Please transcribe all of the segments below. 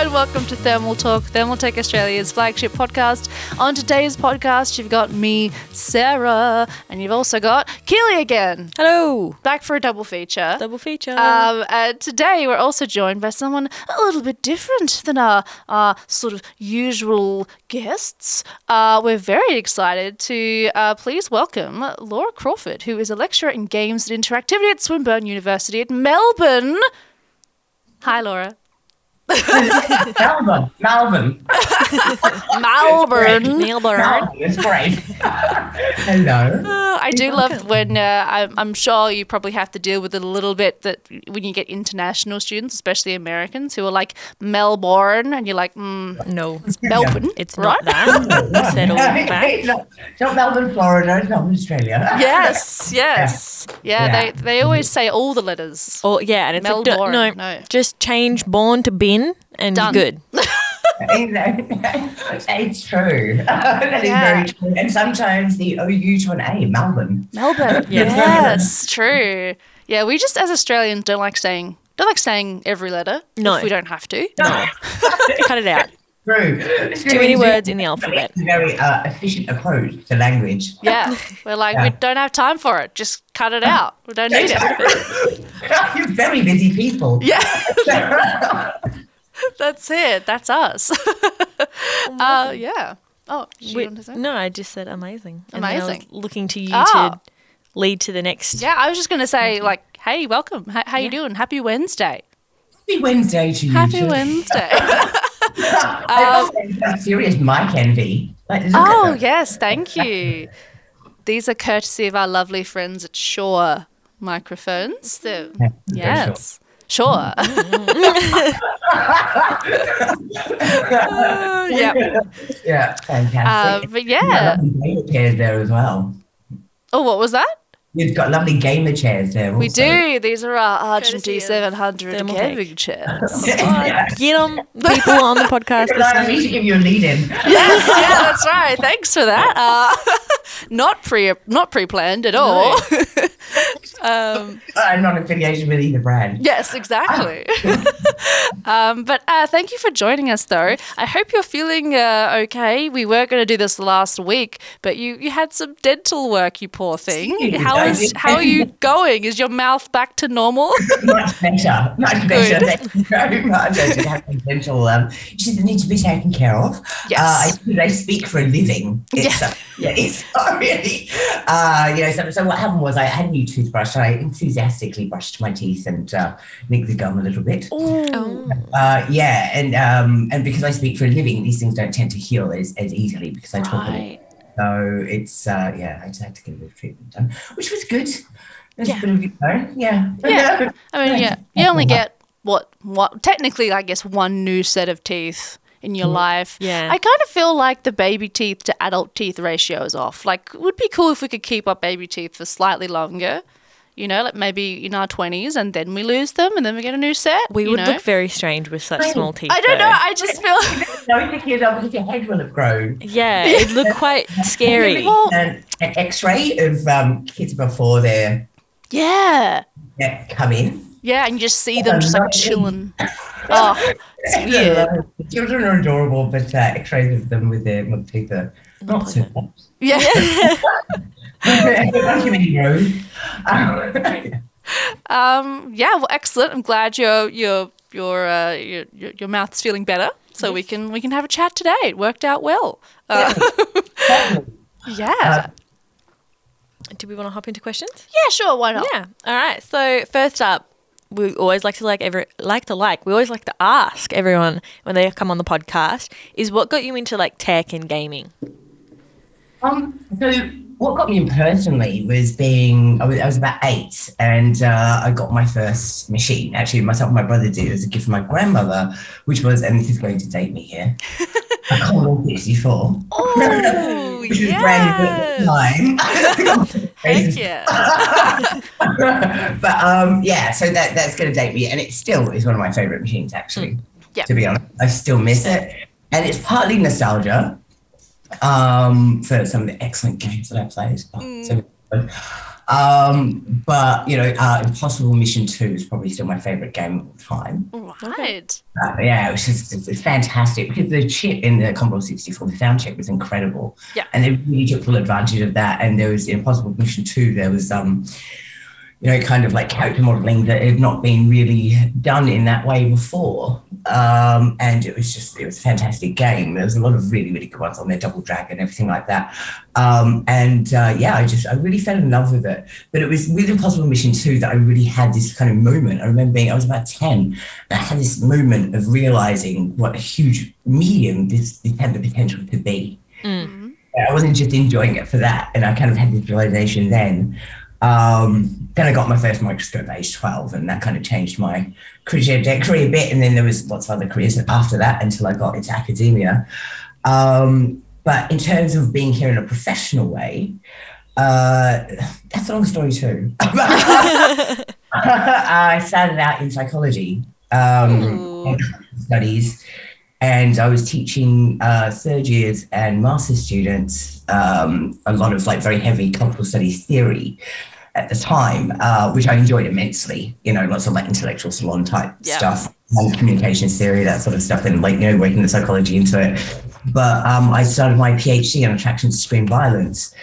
and welcome to Thermal Talk, Thermaltake Australia's flagship podcast. On today's podcast, you've got me, Sarah, and you've also got Keely again, Hello. back for a double feature. Double feature. Um, and today we're also joined by someone a little bit different than our, our sort of usual guests. Uh, we're very excited to uh, please welcome Laura Crawford, who is a lecturer in games and interactivity at Swinburne University at Melbourne. Hi, Laura. Melbourne, Melbourne, Melbourne. Melbourne. Melbourne is great. Hello. Uh, I do love when uh, I'm, I'm sure you probably have to deal with it a little bit that when you get international students, especially Americans, who are like Melbourne, and you're like, mm, No, Melbourne. it's right? not that. Settle back. It's not, it's not Melbourne, Florida. It's Melbourne, Australia. Yes, yes, yeah. Yeah. They they always say all the letters. Or yeah, and it's like, Melbourne, no, no. just change born to bin and Done. good. it's true. that is Yeah. very true. And sometimes the OU to an A, Melbourne. Melbourne. Yes. yes, true. Yeah, we just as Australians don't like saying don't like saying every letter. No. if we don't have to. No, cut it out. True. Too many words in the alphabet. It's a very uh, efficient approach to language. Yeah, we're like we don't have time for it. Just cut it out. We don't need it. You're very busy people. Yeah, that's it. That's us. uh, yeah. Oh, did We- want to say? no, I just said amazing. And I was Amazing. looking to you Ah. to lead to the next. Yeah, I was just gonna say like, hey, welcome. H- how you doing? Happy Wednesday. Happy Wednesday to you. Happy too. Wednesday. I was saying serious mic envy. Like, oh yes, thank you. These are courtesy of our lovely friends at Shure microphones. They're- Yeah, yes. Sure. Uh, yeah. Yeah, fantastic. Uh, but yeah. lovely gamer chairs there as well. Oh, what was that? You've got lovely gamer chairs there. We also. do. These are our Argent Courtesy of D700 Thermaltake. gaming chairs. Yeah. Get them, people on the podcast. Rely on listening. me to give you a lead in. yes, yeah, that's right. Thanks for that. Uh, not pre not pre planned at all. um, I'm not affiliated with either brand. yes, exactly. um, but uh, thank you for joining us, though. I hope you're feeling uh, okay. We were going to do this last week, but you you had some dental work, you poor thing. How is how are you going? Is your mouth back to normal? Much better. Much better. Good. Thank you very much. I did have some dental um, issues that need to be taken care of. Yes. Uh, I, I speak for a living. It's, Yeah. uh, yeah, it's not really. Uh, you know, so, so what happened was I had a new toothbrush. I enthusiastically brushed my teeth and uh, nicked the gum a little bit. Oh. Uh, yeah, and um, and because I speak for a living, these things don't tend to heal as, as easily because I talk a lot. So it's uh, yeah, I just had to get a bit of treatment done, which was good. Yeah. a bit of good fun. Yeah. Yeah. I mean, yeah, you only get what what technically, I guess, one new set of teeth in your life. Yeah. I kind of feel like the baby teeth to adult teeth ratio is off. Like, it would be cool if we could keep our baby teeth for slightly longer. You know, like maybe in our twenties, and then we lose them, and then we get a new set. We would know? look very strange with such Right. small teeth. I don't know. though. I just feel. No, you years old because your head will have grown. Yeah, it looked quite scary. Well- An, an X-ray of um, kids before they yeah, yeah, come in. Yeah, and you just see them just like chilling. Oh, it's weird. Children are adorable, but uh, X-rays them with their milk teeth are not so fun. Yeah. Not too many. Um, Um, yeah, well, excellent. I'm glad your your your uh, your, your your mouth's feeling better, so we can we can have a chat today. It worked out well. Uh, yeah. Uh, Do we want to hop into questions? yeah, sure. Why not? Yeah. All right. So first up, we always like to like every like to like. We always like to ask everyone when they come on the podcast is what got you into like tech and gaming. Um, so what got me in personally was being I was, I was about eight and uh, I got my first machine. Actually, myself and my brother did as a gift from my grandmother, which was and this is going to date me here. A Commodore 64. Oh, which was brand new at the time. Heck yeah. but um, yeah, so that that's going to date me, and it still is one of my favorite machines. Actually, Yeah. to be honest, I still miss it, and it's partly nostalgia um, for some of the excellent games that I played. Oh, so good. Um, but you know, uh, Impossible Mission Two is probably still my favorite game of all time. Right. Uh, yeah, it was just it's, it's fantastic because the chip in the Commodore 64, the sound chip was incredible. Yeah. And they really took full advantage of that. And there was Impossible Mission 2, there was um, you know, kind of like character modeling that had not been really done in that way before. Um, and it was just, it was a fantastic game. There was a lot of really, really good ones on there, Double Dragon, everything like that. Um, and uh, yeah, I just, I really fell in love with it. But it was with Impossible Mission 2 that I really had this kind of moment. I remember being, I was about 10, and I had this moment of realizing what a huge medium this, this had the potential to be. I wasn't just enjoying it for that. And I kind of had this realization then. Um, then I got my first microscope at age 12, and that kind of changed my career, a bit. And then there was lots of other careers after that until I got into academia. Um, but in terms of being here in a professional way, uh, that's a long story too. I started out in psychology um, studies, and I was teaching uh, third years and master students um, a lot of like very heavy cultural studies theory at the time, uh, which I enjoyed immensely. You know, lots of like intellectual salon type Yeah. stuff, and communications theory, that sort of stuff, and like you know working the psychology into it. But um, I started my PhD on attraction to screen violence,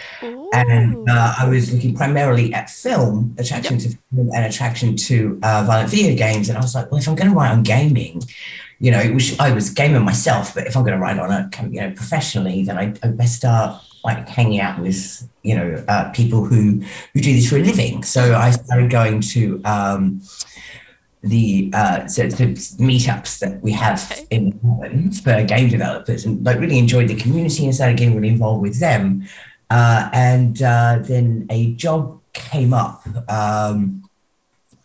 and uh, I was looking primarily at film, attraction to film, and attraction to uh, violent video games. And I was like, well, if I'm going to write on gaming, you know, which I was a gamer myself, but if I'm going to write on it, you know, professionally, then I, I best start like hanging out with, you know, uh, people who who do this for a living. So I started going to um, the uh, so, so meetups that we have Okay. in Melbourne for game developers, and like really enjoyed the community and started getting really involved with them. Uh, and uh, then a job came up um,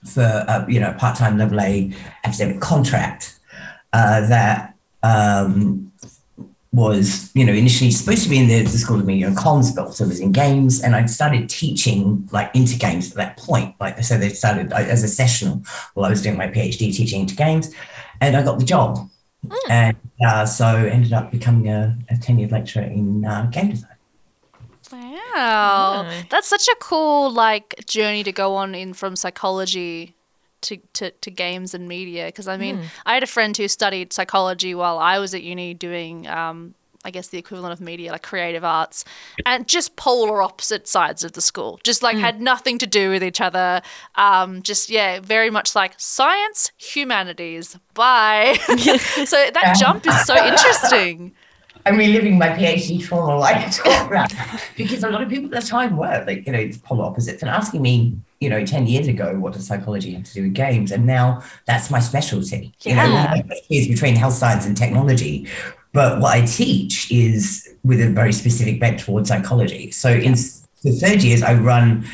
for uh, you know part-time level A academic contract uh, that um, was you know initially supposed to be in the, the School of Media and Comms, but also was in games, and I'd started teaching like into games at that point. Like so, they started uh, as a sessional while I was doing my PhD teaching into games, and I got the job, and uh, so ended up becoming a, a tenured lecturer in uh, game design. Wow. Yeah. That's such a cool like journey to go on in from psychology to, to, to games and media. Because I mean, I had a friend who studied psychology while I was at uni doing, um, I guess, the equivalent of media, like creative arts, and just polar opposite sides of the school. Just like had nothing to do with each other. Um, just, yeah, very much like science, humanities. Bye. so that jump is so interesting. I'm reliving my PhD trauma like I talk about because a lot of people at the time were like, you know, it's polar opposites and asking me, you know, 10 years ago, what does psychology have to do with games? And now that's my specialty. You know, Yeah. my is between health science and technology. But what I teach is with a very specific bent towards psychology. So in the third years, I run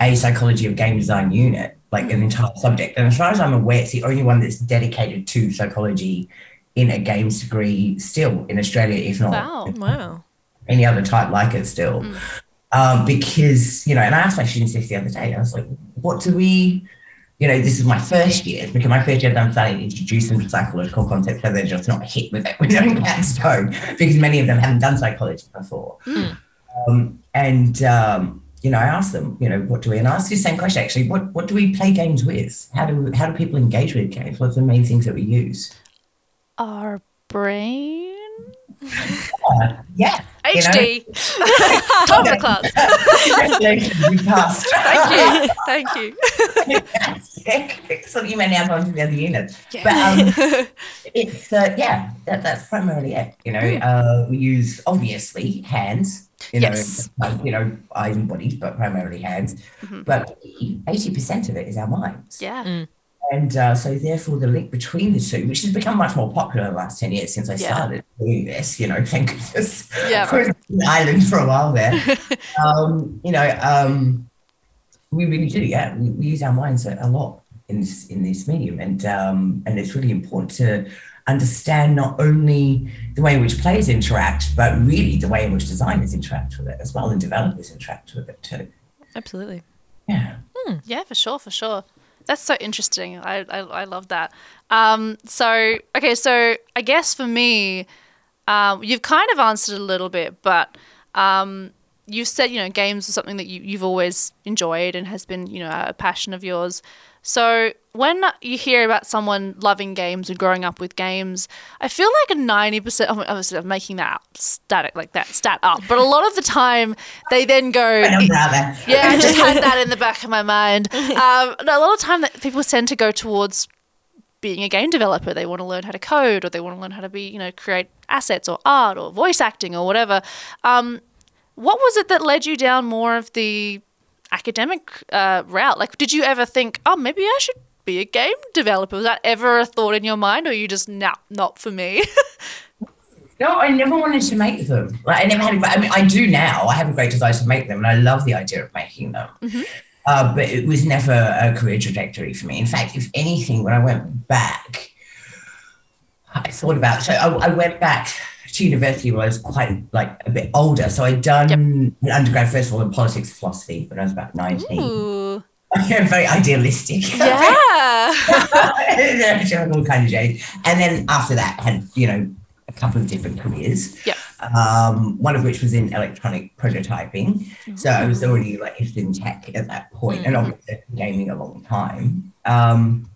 a psychology of game design unit, like an mm. entire subject. And as far as I'm aware, it's the only one that's dedicated to psychology in a games degree still in Australia, if not Wow. Wow. any other type like it still. Mm. Um, because, you know, and I asked my students this the other day, I was like, what do we, you know, this is my first year, because my first year I'm starting to introduce them to psychological concepts so they're just not hit with it with their own cat stone, because many of them haven't done psychology before. Um, and, um, you know, I asked them, you know, what do we, and I asked the same question actually, what, what do we play games with? How do, how do people engage with games? What's the main things that we use? Our brain. Uh, yeah. you know? HD. Time for class. Congratulations, you passed. Thank you. Thank you. so you may now go on to the other units. Yeah. But um, it's uh, yeah, that, that's primarily it. You know, uh, we use obviously hands. You know, Yes. uh, you know, eyes and bodies, but primarily hands. But eighty percent of it is our minds. Yeah. And uh, so, therefore, the link between the two, which has become much more popular in the last 10 years since I Yeah. started doing this, you know, thank goodness. Yeah. I was on the island for a while there. um, you know, um, we really do, yeah. We, we use our minds a, a lot in this in this medium, and um, and it's really important to understand not only the way in which players interact, but really the way in which designers interact with it as well, and developers interact with it too. Absolutely. Yeah. Yeah, for sure, for sure. That's so interesting. I I, I love that. Um, so okay, so I guess for me, um, you've kind of answered a little bit, but um, you said you know games are something that you, you've always enjoyed and has been you know a passion of yours. So when you hear about someone loving games and growing up with games, I feel like a ninety percent. Obviously, I'm making that static like that stat up, but a lot of the time they then go. I Yeah, I just had that in the back of my mind. Um, a lot of time that people tend to go towards being a game developer. They want to learn how to code, or they want to learn how to be, you know, create assets or art or voice acting or whatever. Um, what was it that led you down more of the academic uh, route? Like, did you ever think, oh, maybe I should be a game developer? Was that ever a thought in your mind, or you just, nah, not for me? no, I never wanted to make them. Like, I never had. I mean, I do now. I have a great desire to make them, and I love the idea of making them. Mm-hmm. Uh, but it was never a career trajectory for me. In fact, if anything, when I went back, I thought about. So I, I went back to university when I was quite like a bit older. So I'd done yep. undergrad first of all in politics and philosophy when I was about 19. Ooh. Very idealistic. Yeah. all kind of shades. And then after that had, you know, a couple of different careers. Yeah. Um, one of which was in electronic prototyping. Ooh. So I was already like interested in tech at that point mm. and obviously gaming a long time. Um,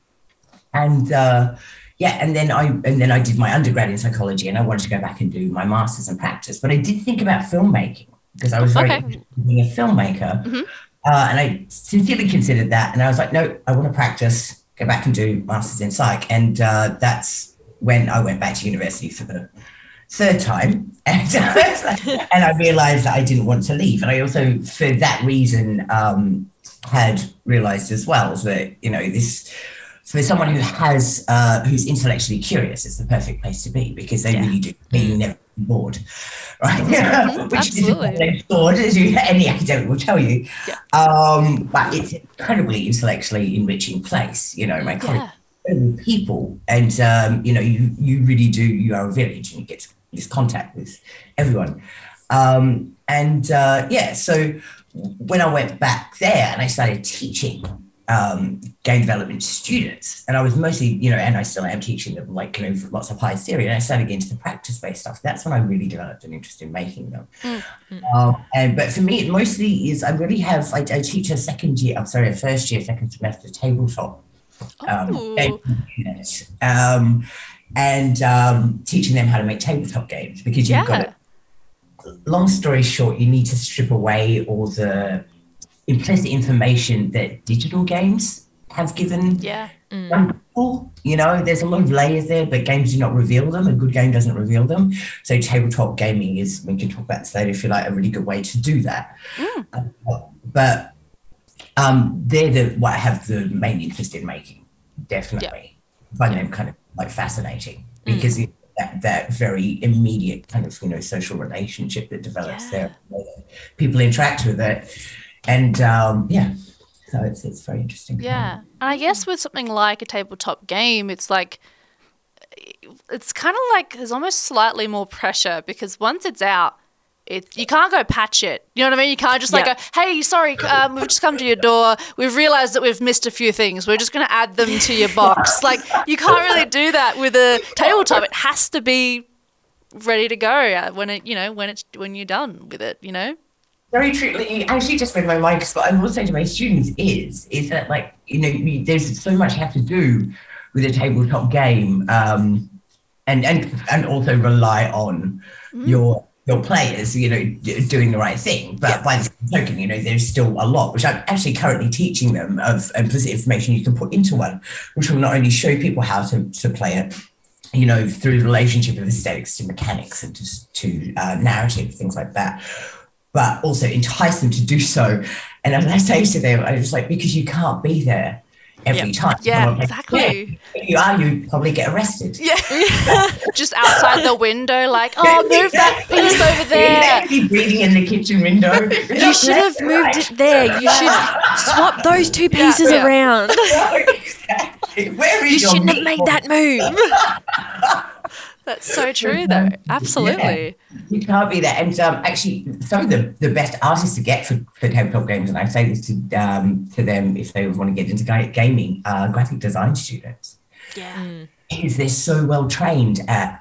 and uh, yeah, and then I and then I did my undergrad in psychology, and I wanted to go back and do my masters in practice. But I did think about filmmaking because I was very okay. being a filmmaker, mm-hmm. Uh, and I sincerely considered that. And I was like, no, I want to practice, go back and do masters in psych, and uh, that's when I went back to university for the third time, and, and I realised that I didn't want to leave. And I also, for that reason, um, had realised as well that you know this for someone who has uh, who's intellectually curious, it's the perfect place to be because they yeah. really do being mm. never bored, right? Mm-hmm. Which Absolutely. is bored, as you, any academic will tell you. Yeah. Um, but it's incredibly intellectually enriching place. You know, my colleagues, yeah. people, and um, you know, you you really do. You are a village, and you get this contact with everyone. Um, and uh, yeah, so when I went back there and I started teaching um, game development students. And I was mostly, you know, and I still am teaching them like, you know, lots of high theory. And I started getting into the practice based stuff. That's when I really developed an interest in making them. Mm-hmm. Um, and but for me, it mostly is I really have, I, I teach a second year, I'm sorry, a first year, second semester tabletop. Um, um, and um, teaching them how to make tabletop games because you've yeah. got to, long story short, you need to strip away all the implicit information that digital games have given yeah. Mm. people. You know, there's a lot of layers there, but games do not reveal them. A good game doesn't reveal them. So tabletop gaming is, we can talk about that later if you like, a really good way to do that. Mm. Uh, but um, they're the what I have the main interest in making, definitely. Yeah. find them kind of like fascinating mm. because it, that, that very immediate kind of you know social relationship that develops yeah. there. People interact with it and um, yeah, so it's it's very interesting. Yeah, and I guess with something like a tabletop game, it's like it's kind of like there's almost slightly more pressure because once it's out, it, you can't go patch it. You know what I mean? You can't just like go, hey, sorry, um, we've just come to your door. We've realized that we've missed a few things. We're just going to add them to your box. like you can't really do that with a tabletop. It has to be ready to go when it, you know, when it's when you're done with it. You know very true. truly, actually just read my mind because what I will say to my students is, is that like, you know, there's so much you have to do with a tabletop game um, and, and, and also rely on mm. your, your players, you know, doing the right thing. But yeah. by the same token, you know, there's still a lot, which I'm actually currently teaching them of implicit information you can put into one, which will not only show people how to, to play it, you know, through the relationship of aesthetics to mechanics and to, to uh, narrative, things like that, but also entice them to do so. And as I say to them, I was like, because you can't be there every time. Yeah, exactly. Yeah, if you are, you probably get arrested. Yeah. Just outside the window, like, oh, move that piece over there. You breathing in the kitchen window. you should have moved it there. You should swap those two pieces yeah, around. exactly. Where is you shouldn't have made that move. That's so true, though. Absolutely. Yeah, you can't be that. And um, actually, some of the, the best artists to get for, for tabletop games, and I say this to um, to them if they want to get into gaming, are graphic design students. Yeah. Mm. Because they're so well trained at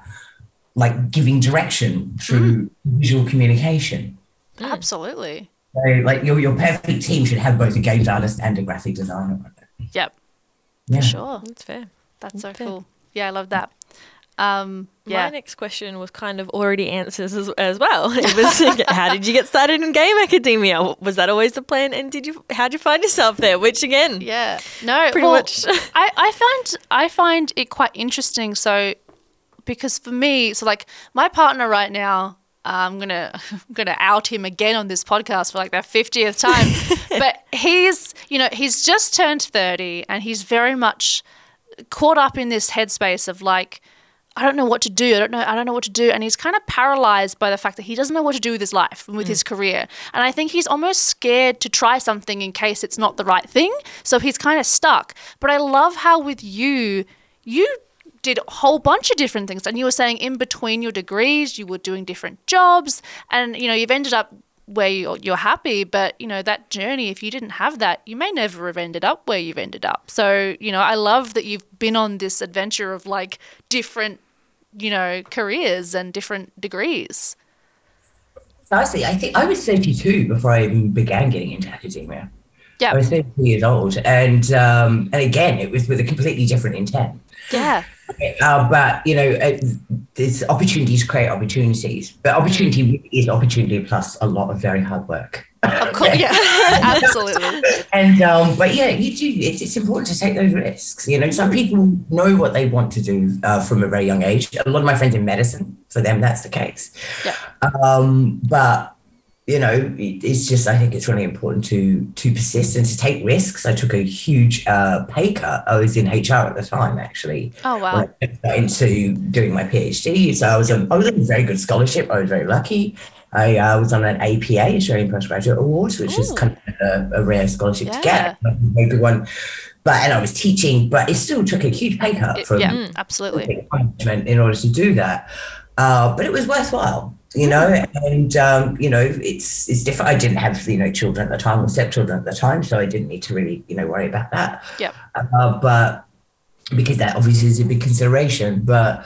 like giving direction through mm. visual communication. Absolutely. So, like your your perfect team should have both a games artist and a graphic designer. Yep. Yeah. For sure. That's fair. That's so Okay. cool. Yeah, I love that. Um, yeah. My next question was kind of already answers as, as well. It was how did you get started in game academia? Was that always the plan? And did you how would you find yourself there? Which again, Yeah. No, Pretty well, much. I, I find I find it quite interesting. So because for me, so like my partner right now, I'm gonna I'm gonna out him again on this podcast for like the fiftieth time. but he's you know, he's just turned thirty and he's very much caught up in this headspace of like I don't know what to do. I don't know. I don't know what to do. And he's kind of paralyzed by the fact that he doesn't know what to do with his life and with his hmm. career. And I think he's almost scared to try something in case it's not the right thing. So he's kind of stuck. But I love how with you, you did a whole bunch of different things. And you were saying in between your degrees, you were doing different jobs, and you know you've ended up where you're, you're happy but you know that journey if you didn't have that you may never have ended up where you've ended up so you know i love that you've been on this adventure of like different you know careers and different degrees Precisely. I think I was 32 before I even began getting into academia. Yeah I was 32 years old, and um, and again, it was with a completely different intent. yeah Uh, but you know, uh, there's opportunities create opportunities, but opportunity is opportunity plus a lot of very hard work. of course yeah absolutely And um, but yeah, you do. It's, it's important to take those risks. You know, some people know what they want to do uh, from a very young age. A lot of my friends in medicine, for them, that's the case. Yeah. Um, but you know, it's just I think it's really important to to persist and to take risks. I took a huge uh, pay cut. I was in HR at the time, actually. oh wow into doing my PhD. So I was on, I was on a very good scholarship. I was very lucky. I uh, was on an APA, Australian Postgraduate Awards, which is kind of a, a rare scholarship Yeah. to get. A good one. But and I was teaching, but it still took a huge pay cut It- from yeah absolutely management in order to do that. Uh, but it was worthwhile, you know. And um, you know, it's it's different. I didn't have you know children at the time or stepchildren at the time, so I didn't need to really you know worry about that. Yeah. Uh, but because that obviously is a big consideration, but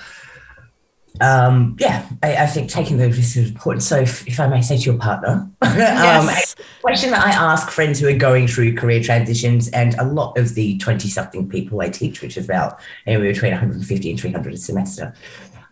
um, yeah, I, I think taking those risks is important. So, if, if I may say to your partner, um, yes question that I ask friends who are going through career transitions, and a lot of the 20 something people I teach, which is about anywhere between 150 and 300 a semester.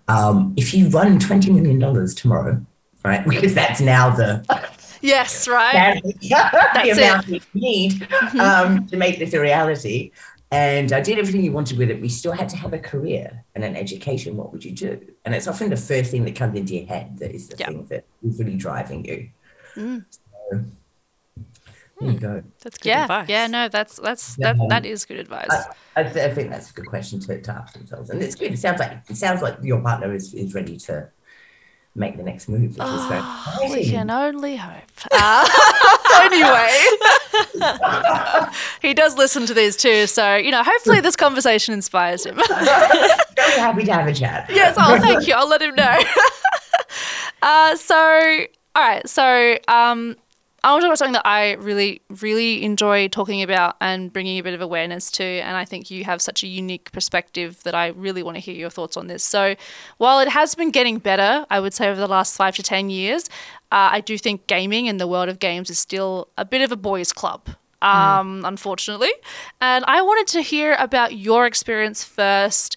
Um, if you run $20 million tomorrow, right, because that's now the, yes right that's the amount you need um, to make this a reality. And I did everything you wanted with it. We still had to have a career and an education. What would you do? And it's often the first thing that comes into your head that is the Yeah. thing that is really driving you. Mm. So, you go. that's good yeah advice. yeah no that's that's Yeah. that, that is good advice I, I, th- I think that's a good question to, to ask themselves, and it's good. It sounds like it sounds like your partner is, is ready to make the next move, which is very Oh, we can only hope. Uh, anyway, he does listen to these too, so you know, hopefully this conversation inspires him. Very happy to have a chat. yes, oh, thank you. I'll let him know. uh, so, all right, so um, I want to talk about something that I really, really enjoy talking about and bringing a bit of awareness to. And I think you have such a unique perspective that I really want to hear your thoughts on this. So, while it has been getting better, I would say over the last five to 10 years, uh, I do think gaming and the world of games is still a bit of a boys' club. Um, Unfortunately. And I wanted to hear about your experience first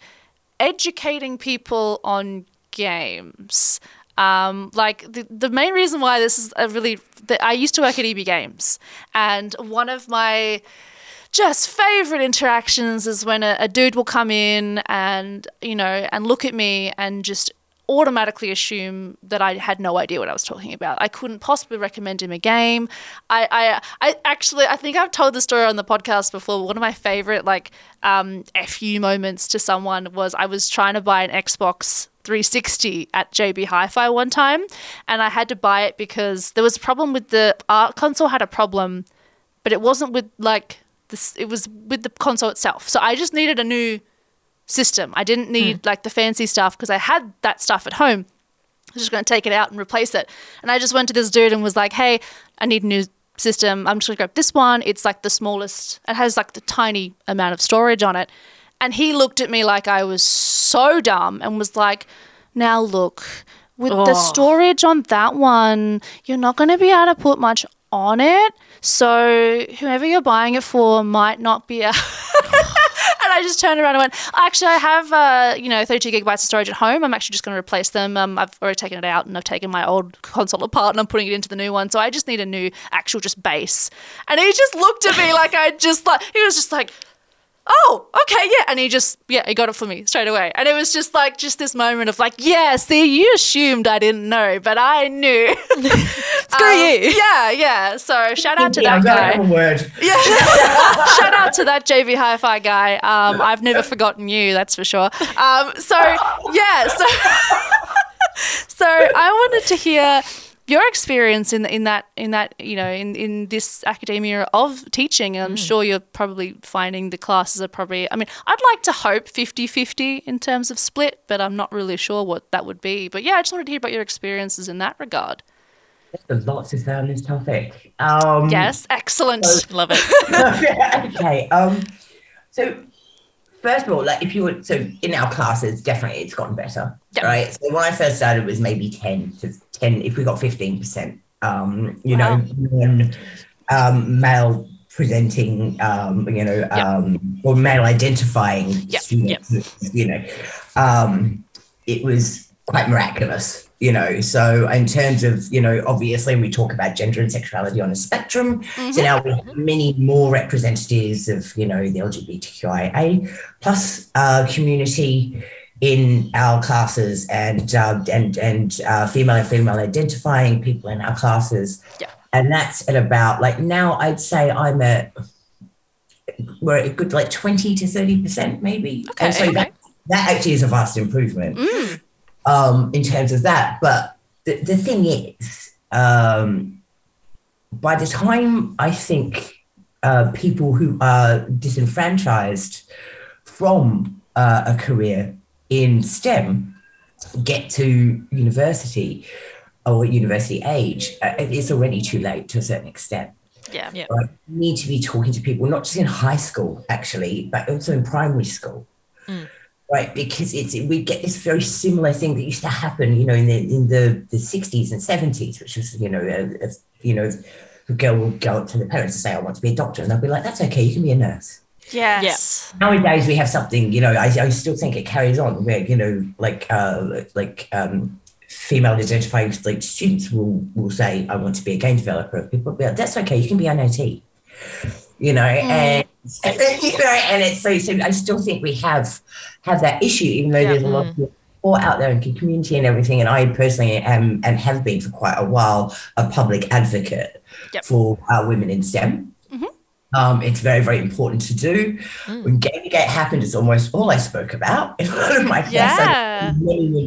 educating people on games. Um, like the, the main reason why this is a really that I used to work at EB Games, and one of my just favorite interactions is when a, a dude will come in and you know and look at me and just automatically assume that I had no idea what I was talking about. I couldn't possibly recommend him a game. I, I, I actually, I think I've told the story on the podcast before. One of my favorite like um, fu moments to someone was I was trying to buy an Xbox 360 at JB Hi-Fi one time, and I had to buy it because there was a problem with the art console had a problem, but it wasn't with like this. It was with the console itself. So I just needed a new system. I didn't hmm. need like the fancy stuff because I had that stuff at home. I was just going to take it out and replace it. And I just went to this dude and was like, hey, I need a new system. I'm just going to grab this one. It's like the smallest, it has like the tiny amount of storage on it. And he looked at me like I was so dumb and was like, now look, with Oh. the storage on that one, you're not going to be able to put much on it. So whoever you're buying it for might not be. A- and I just turned around and went, actually, I have, uh, you know, 32 gigabytes of storage at home. I'm actually just going to replace them. Um, I've already taken it out and I've taken my old console apart and I'm putting it into the new one. So I just need a new actual just base. And he just looked at me like I just like, he was just like, oh, okay, yeah. And he just, yeah, he got it for me straight away. And it was just like, just this moment of like, yeah, see, you assumed I didn't know, but I knew. Screw you. Yeah, yeah. So shout out to Yeah, that I've guy. a word. Yeah. Shout out to that JB Hi-Fi guy. Um, I've never forgotten you, that's for sure. Um, so yeah, so so I wanted to hear your experience in in that in that you know in in this academia of teaching. And I'm sure you're probably finding the classes are probably. I mean, I'd like to hope 50-50 in terms of split, but I'm not really sure what that would be. But yeah, I just wanted to hear about your experiences in that regard. There's lots to say on this topic. Um, Yes, excellent. Love it. okay. Um, so first of all, like if you were so in our classes, definitely it's gotten better, Yeah. right? So when I first started, it was maybe ten to ten. If we got fifteen percent, um, you Wow. know, non, um, male presenting, um, you know, um, or male identifying Yeah. students, you know, um, it was quite miraculous. You know, so in terms of, you know, obviously we talk about gender and sexuality on a spectrum. So now we have many more representatives of, you know, the LGBTQIA plus uh, community in our classes and uh, and and uh, female and female identifying people in our classes. Yeah. And that's at about like now I'd say I'm at we're at a good like 20 to 30 percent maybe. Okay, And so okay. that that actually is a vast improvement Mm. um, in terms of that. But the, the thing is, um, by the time I think uh, people who are disenfranchised from uh, a career in STEM get to university or university age, uh, it's already too late to a certain extent. Yeah. Yeah. Right? You need to be talking to people, not just in high school, actually, but also in primary school. Mm. Right, because it's we get this very similar thing that used to happen, you know, in the in the the sixties and seventies, which was, you know, a, a, you know, the girl will go up to the parents and say, "I want to be a doctor," and they'll be like, "That's okay, you can be a nurse." Yes. Nowadays, we have something, you know, I, I still think it carries on where, you know, like uh, like um, female identifying like students will will say, "I want to be a game developer." People will be like, "That's okay, you can be an IT." You know, and you know, and it's so so. I still think we have have that issue, even though Yeah. there's a lot of support out there in the community and everything. And I personally am and have been for quite a while a public advocate Yep. for uh, women in STEM. Um, it's very, very important to do. When Gamergate happened, it's almost all I spoke about in one of my first- Yeah.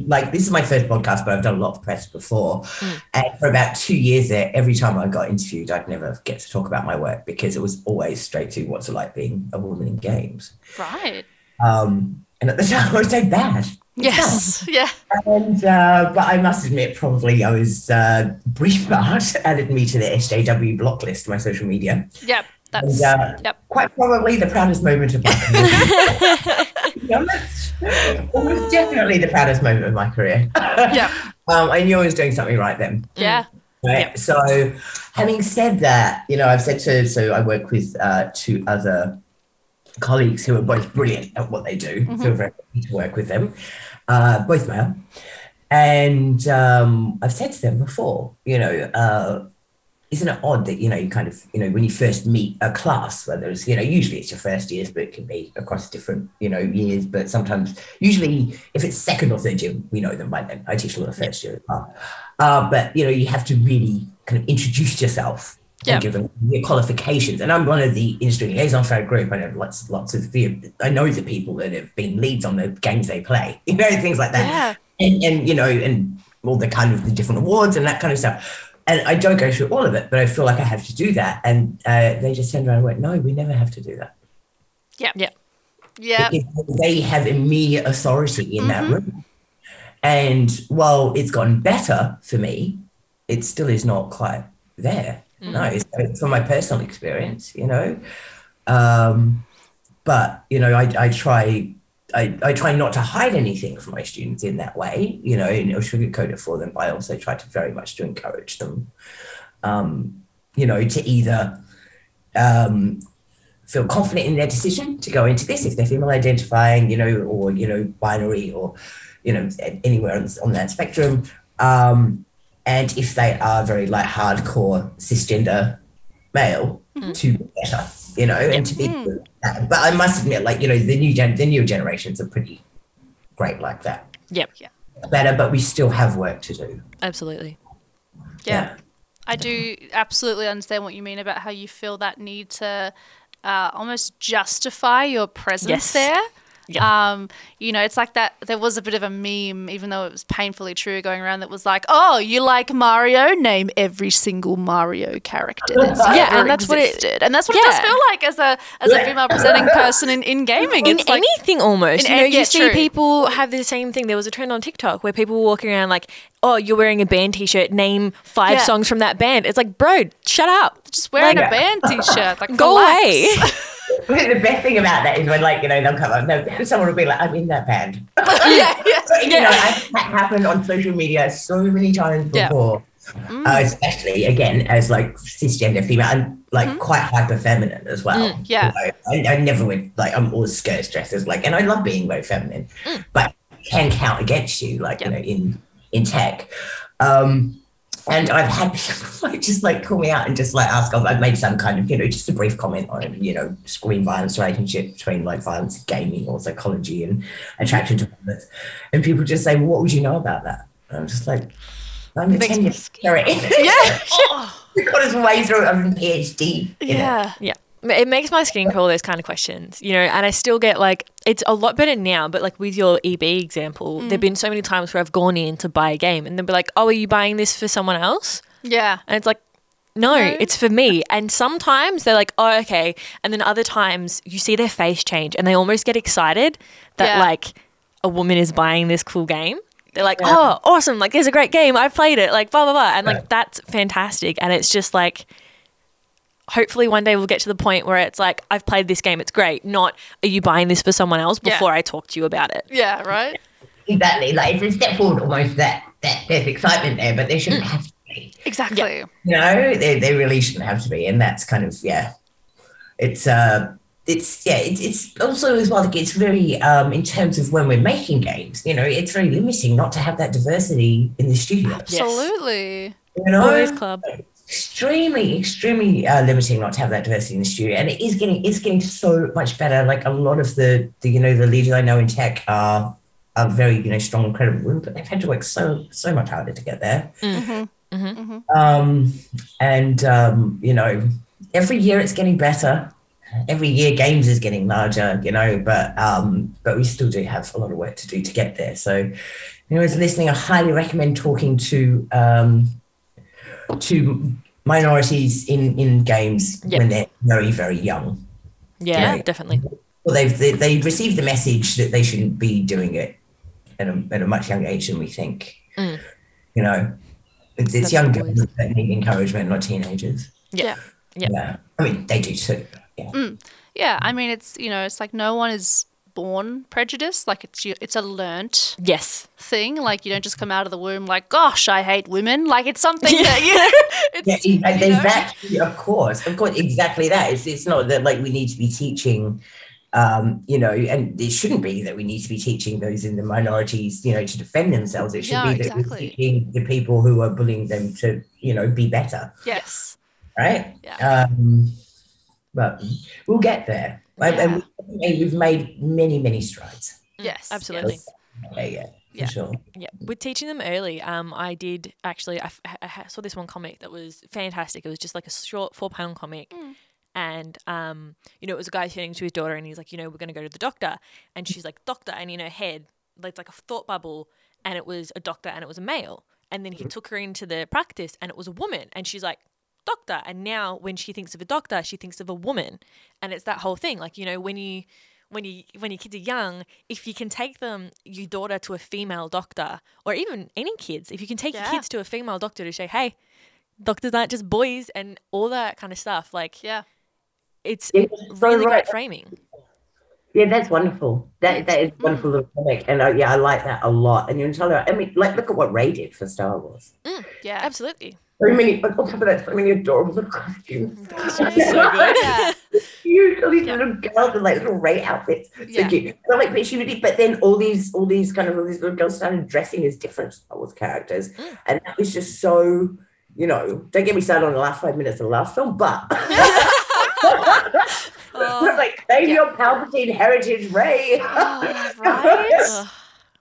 like this is my first podcast, but I've done a lot of press before. Mm. And for about two years there, every time I got interviewed, I'd never get to talk about my work because it was always straight to what's it like being a woman in games. Right. Um, and at the time, I was so bad. Yes. Yeah. And uh, but I must admit, probably I was uh, Breitbart added me to the SJW block list, my social media. Yep. That's. And, uh, yep. Quite probably the proudest moment of my career. To be honest. Almost definitely the proudest moment of my career. Yep. um, I knew I was doing something right then. Yeah. Right. So, having said that, you know, I've said to so I work with uh, two other colleagues who are both brilliant at what they do. Mhm. Feel very lucky to work with them, uh, both male. And um, I've said to them before, you know, uh, isn't it odd that you know you kind of you know when you first meet a class, whether it's you know usually it's your first years, but it can be across different you know years. But sometimes, usually, if it's second or third year, we know them by then. I teach a lot of first year as well. Uh, but you know, you have to really kind of introduce yourself Yeah. and give them your qualifications. And I'm one of the industry liaison for our group. I know lots, lots of the, I know the people that have been leads on the games they play, you know, things like that. Yeah. And, and you know, and all the kind of the different awards and that kind of stuff. And I don't go through all of it, but I feel like I have to do that. And uh, they just turned around and went, "No, we never have to do that." Yeah. Yeah. Yeah. they have immediate authority in that Mhm. room. And while it's gotten better for me, it still is not quite there. No, it's, it's from my personal experience, you know. Um, but you know, I, I try I, I try not to hide anything from my students in that way, you know, and sugarcoat it for them, but I also try to very much to encourage them, um, you know, to either um, feel confident in their decision to go into this if they're female identifying, you know, or, you know, binary or, you know, anywhere on, on that spectrum. Um, and if they are very like hardcore cisgender male, to be better, you know, and to be good at that. But I must admit, like, you know, the new gen- the new generations are pretty great like that. Yep. Yeah. Better, but we still have work to do. Absolutely. Yeah. I do absolutely understand what you mean about how you feel that need to uh, almost justify your presence Yes. there. Yeah. Um, you know, it's like that. There was a bit of a meme, even though it was painfully true, going around that was like, "Oh, you like Mario? Name every single Mario character that's Yeah, and that's what it- existed." and that's what it does feel like as a as a female presenting person in, in gaming. in It's like, anything almost. in you know, any- you yeah, see true. people have the same thing. There was a trend on TikTok where people were walking around like, "Oh, you're wearing a band T-shirt. Name five Yeah. songs from that band." It's like, bro, shut up. just wearing like- a band t-shirt. Like, Go relax. away. the best thing about that is when, like, you know, they'll come up, someone will be like, I'm in that band. yeah, yeah. So, you know, I've- that happened on social media so many times Yeah. before. Uh, especially again as like cisgender female and like quite hyper feminine as well. Mm, yeah. You know, I, I never would like I'm all skirt dresses like and I love being very feminine, but can count against you like you know in in tech. Um and I've had people like just like call me out and just like ask. I've, I've made some kind of you know just a brief comment on you know screen violence relationship between like violence, gaming, or psychology, and attraction to violence. And people just say, well, "What would you know about that?" And I'm just like, "I'm a Makes ten me year scared. Yeah. got his way through it. I'm a PhD. Yeah. it. yeah. Yeah. It makes my skin crawl those kind of questions, you know, and I still get like it's a lot better now, but like with your EB example, mm. there've been so many times where I've gone in to buy a game and they'll be like, Oh, are you buying this for someone else? Yeah. And it's like, no, No. it's for me. And sometimes they're like, oh, okay. And then other times you see their face change and they almost get excited that Yeah. like a woman is buying this cool game. They're like, oh, awesome. Like, there's a great game. I've played it. Like, blah, blah, blah. And like, Yeah. that's fantastic. And it's just like, hopefully one day we'll get to the point where it's like, I've played this game. It's great. Not, are you buying this for someone else Yeah. before I talk to you about it? Yeah. Right. Exactly. Like it's a step forward almost that that there's excitement there, but there shouldn't have to be. Exactly. You know, they, they really shouldn't have to be. And that's kind of yeah. It's uh it's yeah, it's, it's also as well like it's very um in terms of when we're making games, you know, it's very limiting not to have that diversity in the studio. Absolutely. You know, Boys Club. Extremely, extremely uh, limiting not to have that diversity in the studio, and it is getting it's getting so much better. Like a lot of the, the you know the leaders I know in tech are are very you know strong, incredible women, but they've had to work so so much harder to get there. Um, and um, you know, every year it's getting better. Every year games is getting larger, you know, but um, but we still do have a lot of work to do to get there. So, you know, listening, I highly recommend talking to um, to minorities in in games Yep. when they're very very young. Yeah, Yeah. definitely. Well, they've they, they've received the message that they shouldn't be doing it at a, at a much younger age than we think. Mm. You know, it's, That's it's young the girls that need encouragement, not teenagers. Yeah. Yeah. Yeah, I mean they do too. Yeah. Yeah. I mean, it's you know, it's like no one is born prejudice Like it's you- it's a learnt Yes. thing. Like you don't just come out of the womb like, gosh, I hate women. Like it's something that you know. It's, Yeah, exactly, you know? that, of course, of course, exactly that. It's, it's not that like we need to be teaching, um, you know, and it shouldn't be that we need to be teaching those in the minorities, you know, to defend themselves. It should Yeah, be that we're teaching the people who are bullying them to, you know, be better, Yes. right? Yeah. Um, but we'll get there. And- Yeah. And we've made, many, many strides. Yes. Absolutely. yes. Yeah, yeah, Yeah. sure. Yeah, with teaching them early, um, I did actually. I, f- I ha- saw this one comic that was fantastic. It was just like a short four panel comic, and um, you know, it was a guy turning to his daughter, and he's like, you know, we're going to go to the doctor, and she's like, doctor, and in her head, like, it's like a thought bubble, and it was a doctor, and it was a male, and then he took her into the practice, and it was a woman, and she's like. Doctor, and now when she thinks of a doctor, she thinks of a woman, and it's that whole thing. Like you know, when you when you when your kids are young, if you can take them your daughter to a female doctor, or even any kids, if you can take Yeah. your kids to a female doctor to say, hey, doctors aren't just boys and all that kind of stuff, like Yeah. it's Yeah, so really right. great framing. Yeah, that's wonderful. That that is wonderful little comic, and uh, yeah, I like that a lot. And you're entirely. I mean, like, look at what Rey did for Star Wars. Yeah. Absolutely. So many, on top of that, so many adorable little costumes. So good. Yeah. Cute, all these little girls in like little Rey outfits. So Yeah. cute. And I'm like, but she really, but then all these, all these kind of all these little girls started dressing as different Star Wars characters, Mm. and that was just so. You know, don't get me started on the last five minutes of the last film, but Oh, like, save yeah. your Palpatine heritage, Rey. oh, right?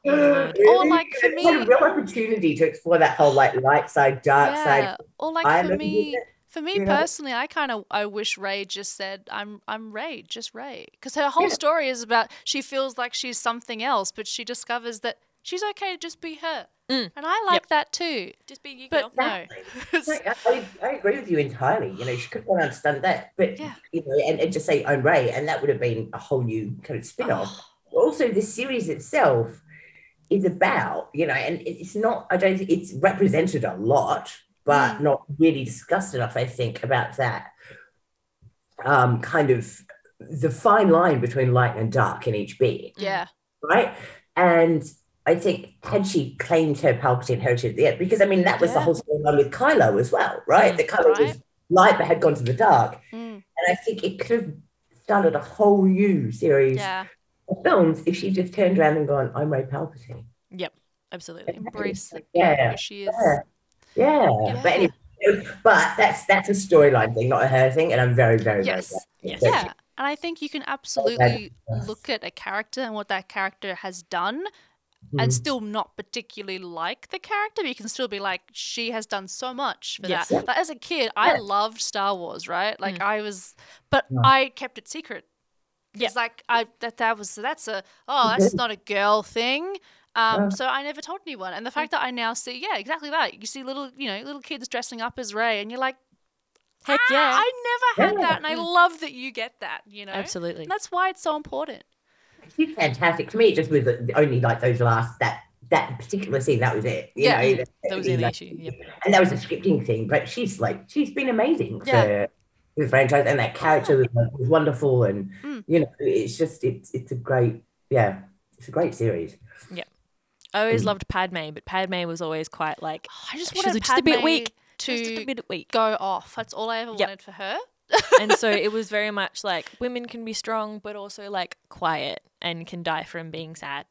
Ugh. Or, like, for It's a me- real opportunity to explore that whole like light side, dark yeah. side. Or like I for me, for me you know? personally, I kind of I wish Rey just said I'm I'm Rey, just Rey, because her whole Yeah. story is about she feels like she's something else, but she discovers that she's okay to just be her, Mm. and I like that too. Just be you, But girl. no, I, I, I agree with you entirely. You know, she could have understand that, but Yeah. you know, and, and just say own Rey, and that would have been a whole new kind of spin-off. Oh, Also, the series itself is about, you know, and it's not. I don't. think It's represented a lot, but Mm. not really discussed enough. I think about that um, kind of the fine line between light and dark in each being. yeah, right? And I think had she claimed her Palpatine heritage, yeah, because I mean that was the Yeah. whole storyline with Kylo as well, right? Mm, that Kylo was light but had gone to the dark, Mm, and I think it could have started a whole new series yeah, films if she just turned around and gone, "I'm Rey Palpatine." Yep, absolutely. embrace it. Yeah, she is. yeah, yeah. Yeah. But anyway, but that's that's a storyline thing, not a her thing, and I'm very, very, Yes. very Yes. Yeah, and I think you can absolutely look at a character and what that character has done and Mhm. still not particularly like the character, but you can still be like, she has done so much for Yes. that. Like, as a kid, I loved Star Wars, right? Like I was, but Yeah. I kept it secret. Yeah. It's like I that that was that's a oh that's not a girl thing. Um, so I never told anyone, and the fact that I now see, yeah, exactly that. You see little, you know, little kids dressing up as Rey, and you're like, Heck "Ah, yeah. I never had Yeah. that, and I love that you get that. You know, Absolutely. and that's why it's so important. She's fantastic. To me, it just was only like those last that that particular scene. That was it. You Yeah. know, That was the like- issue. Yep. and that was a scripting thing. But she's like she's been amazing Yeah. for the franchise, and that character was, like, was wonderful. And Mm. you know, it's just it's it's a great yeah, it's a great series. Yeah i always Mm. loved Padme, but Padme was always quite like I just She was wanted just a bit Padme weak. to just a bit weak. go off. That's all I ever Yep. wanted for her. and so it was very much like women can be strong, but also like quiet and can die from being sad.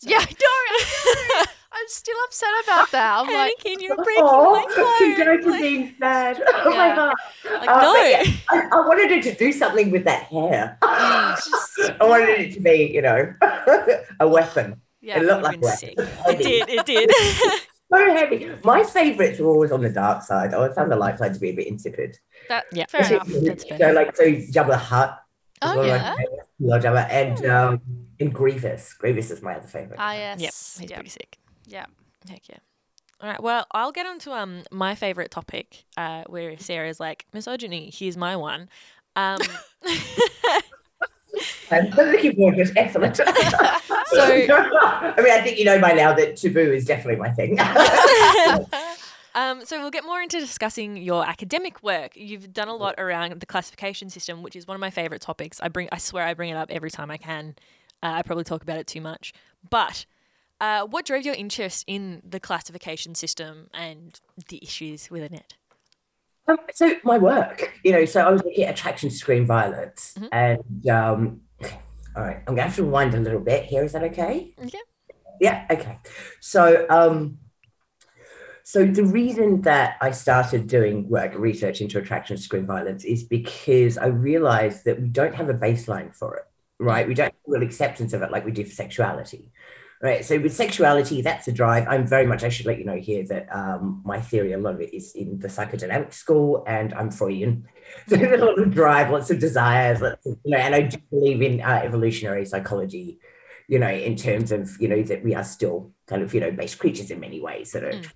So- Yeah, I know. I know. I'm still upset about that. I'm like, Anakin, you're breaking Oh, my heart. congratulations, Like, being sad. Oh my god! like, Uh, no. yeah, I, I wanted her to do something with that hair. just- I wanted it to be, you know, a weapon. yeah, it looked like a sick. weapon. It did. It did. So heavy. My favourites were always on the dark side. I found the light side to be a bit insipid. that, Yeah. fair enough. That's So fair. like so Jabba the Hutt. was Oh one yeah. favourites. Love Jabba and um and Grievous. Grievous is my other favourite. Ah yes. Yep. He's yeah. pretty sick. Yeah. Heck yeah. All right. Well, I'll get on to um my favorite topic, uh, where Sarah's like misogyny. Here's my one. Um, I'm so looking forward to it. Excellent. So- I mean, I think you know by now that taboo is definitely my thing. um, so we'll get more into discussing your academic work. You've done a lot around the classification system, which is one of my favorite topics. I bring, I swear, I bring it up every time I can. Uh, I probably talk about it too much, but. Uh, what drove your interest in the classification system and the issues within it? Um, so my work, you know, so I was looking at attraction screen violence, Mhm. and um, all right, I'm going to have to rewind a little bit here. Is that okay? Okay. Yeah. Okay. So, um, so the reason that I started doing work research into attraction screen violence is because I realized that we don't have a baseline for it, right? We don't have real acceptance of it like we do for sexuality. Right. So with sexuality, that's a drive. I'm very much, I should let you know here that um, my theory, a lot of it is in the psychodynamic school and I'm Freudian. So there's a lot of drive, lots of desires, lots of, you know, and I do believe in uh, evolutionary psychology, you know, in terms of, you know, that we are still kind of, you know, based creatures in many ways that are Mm.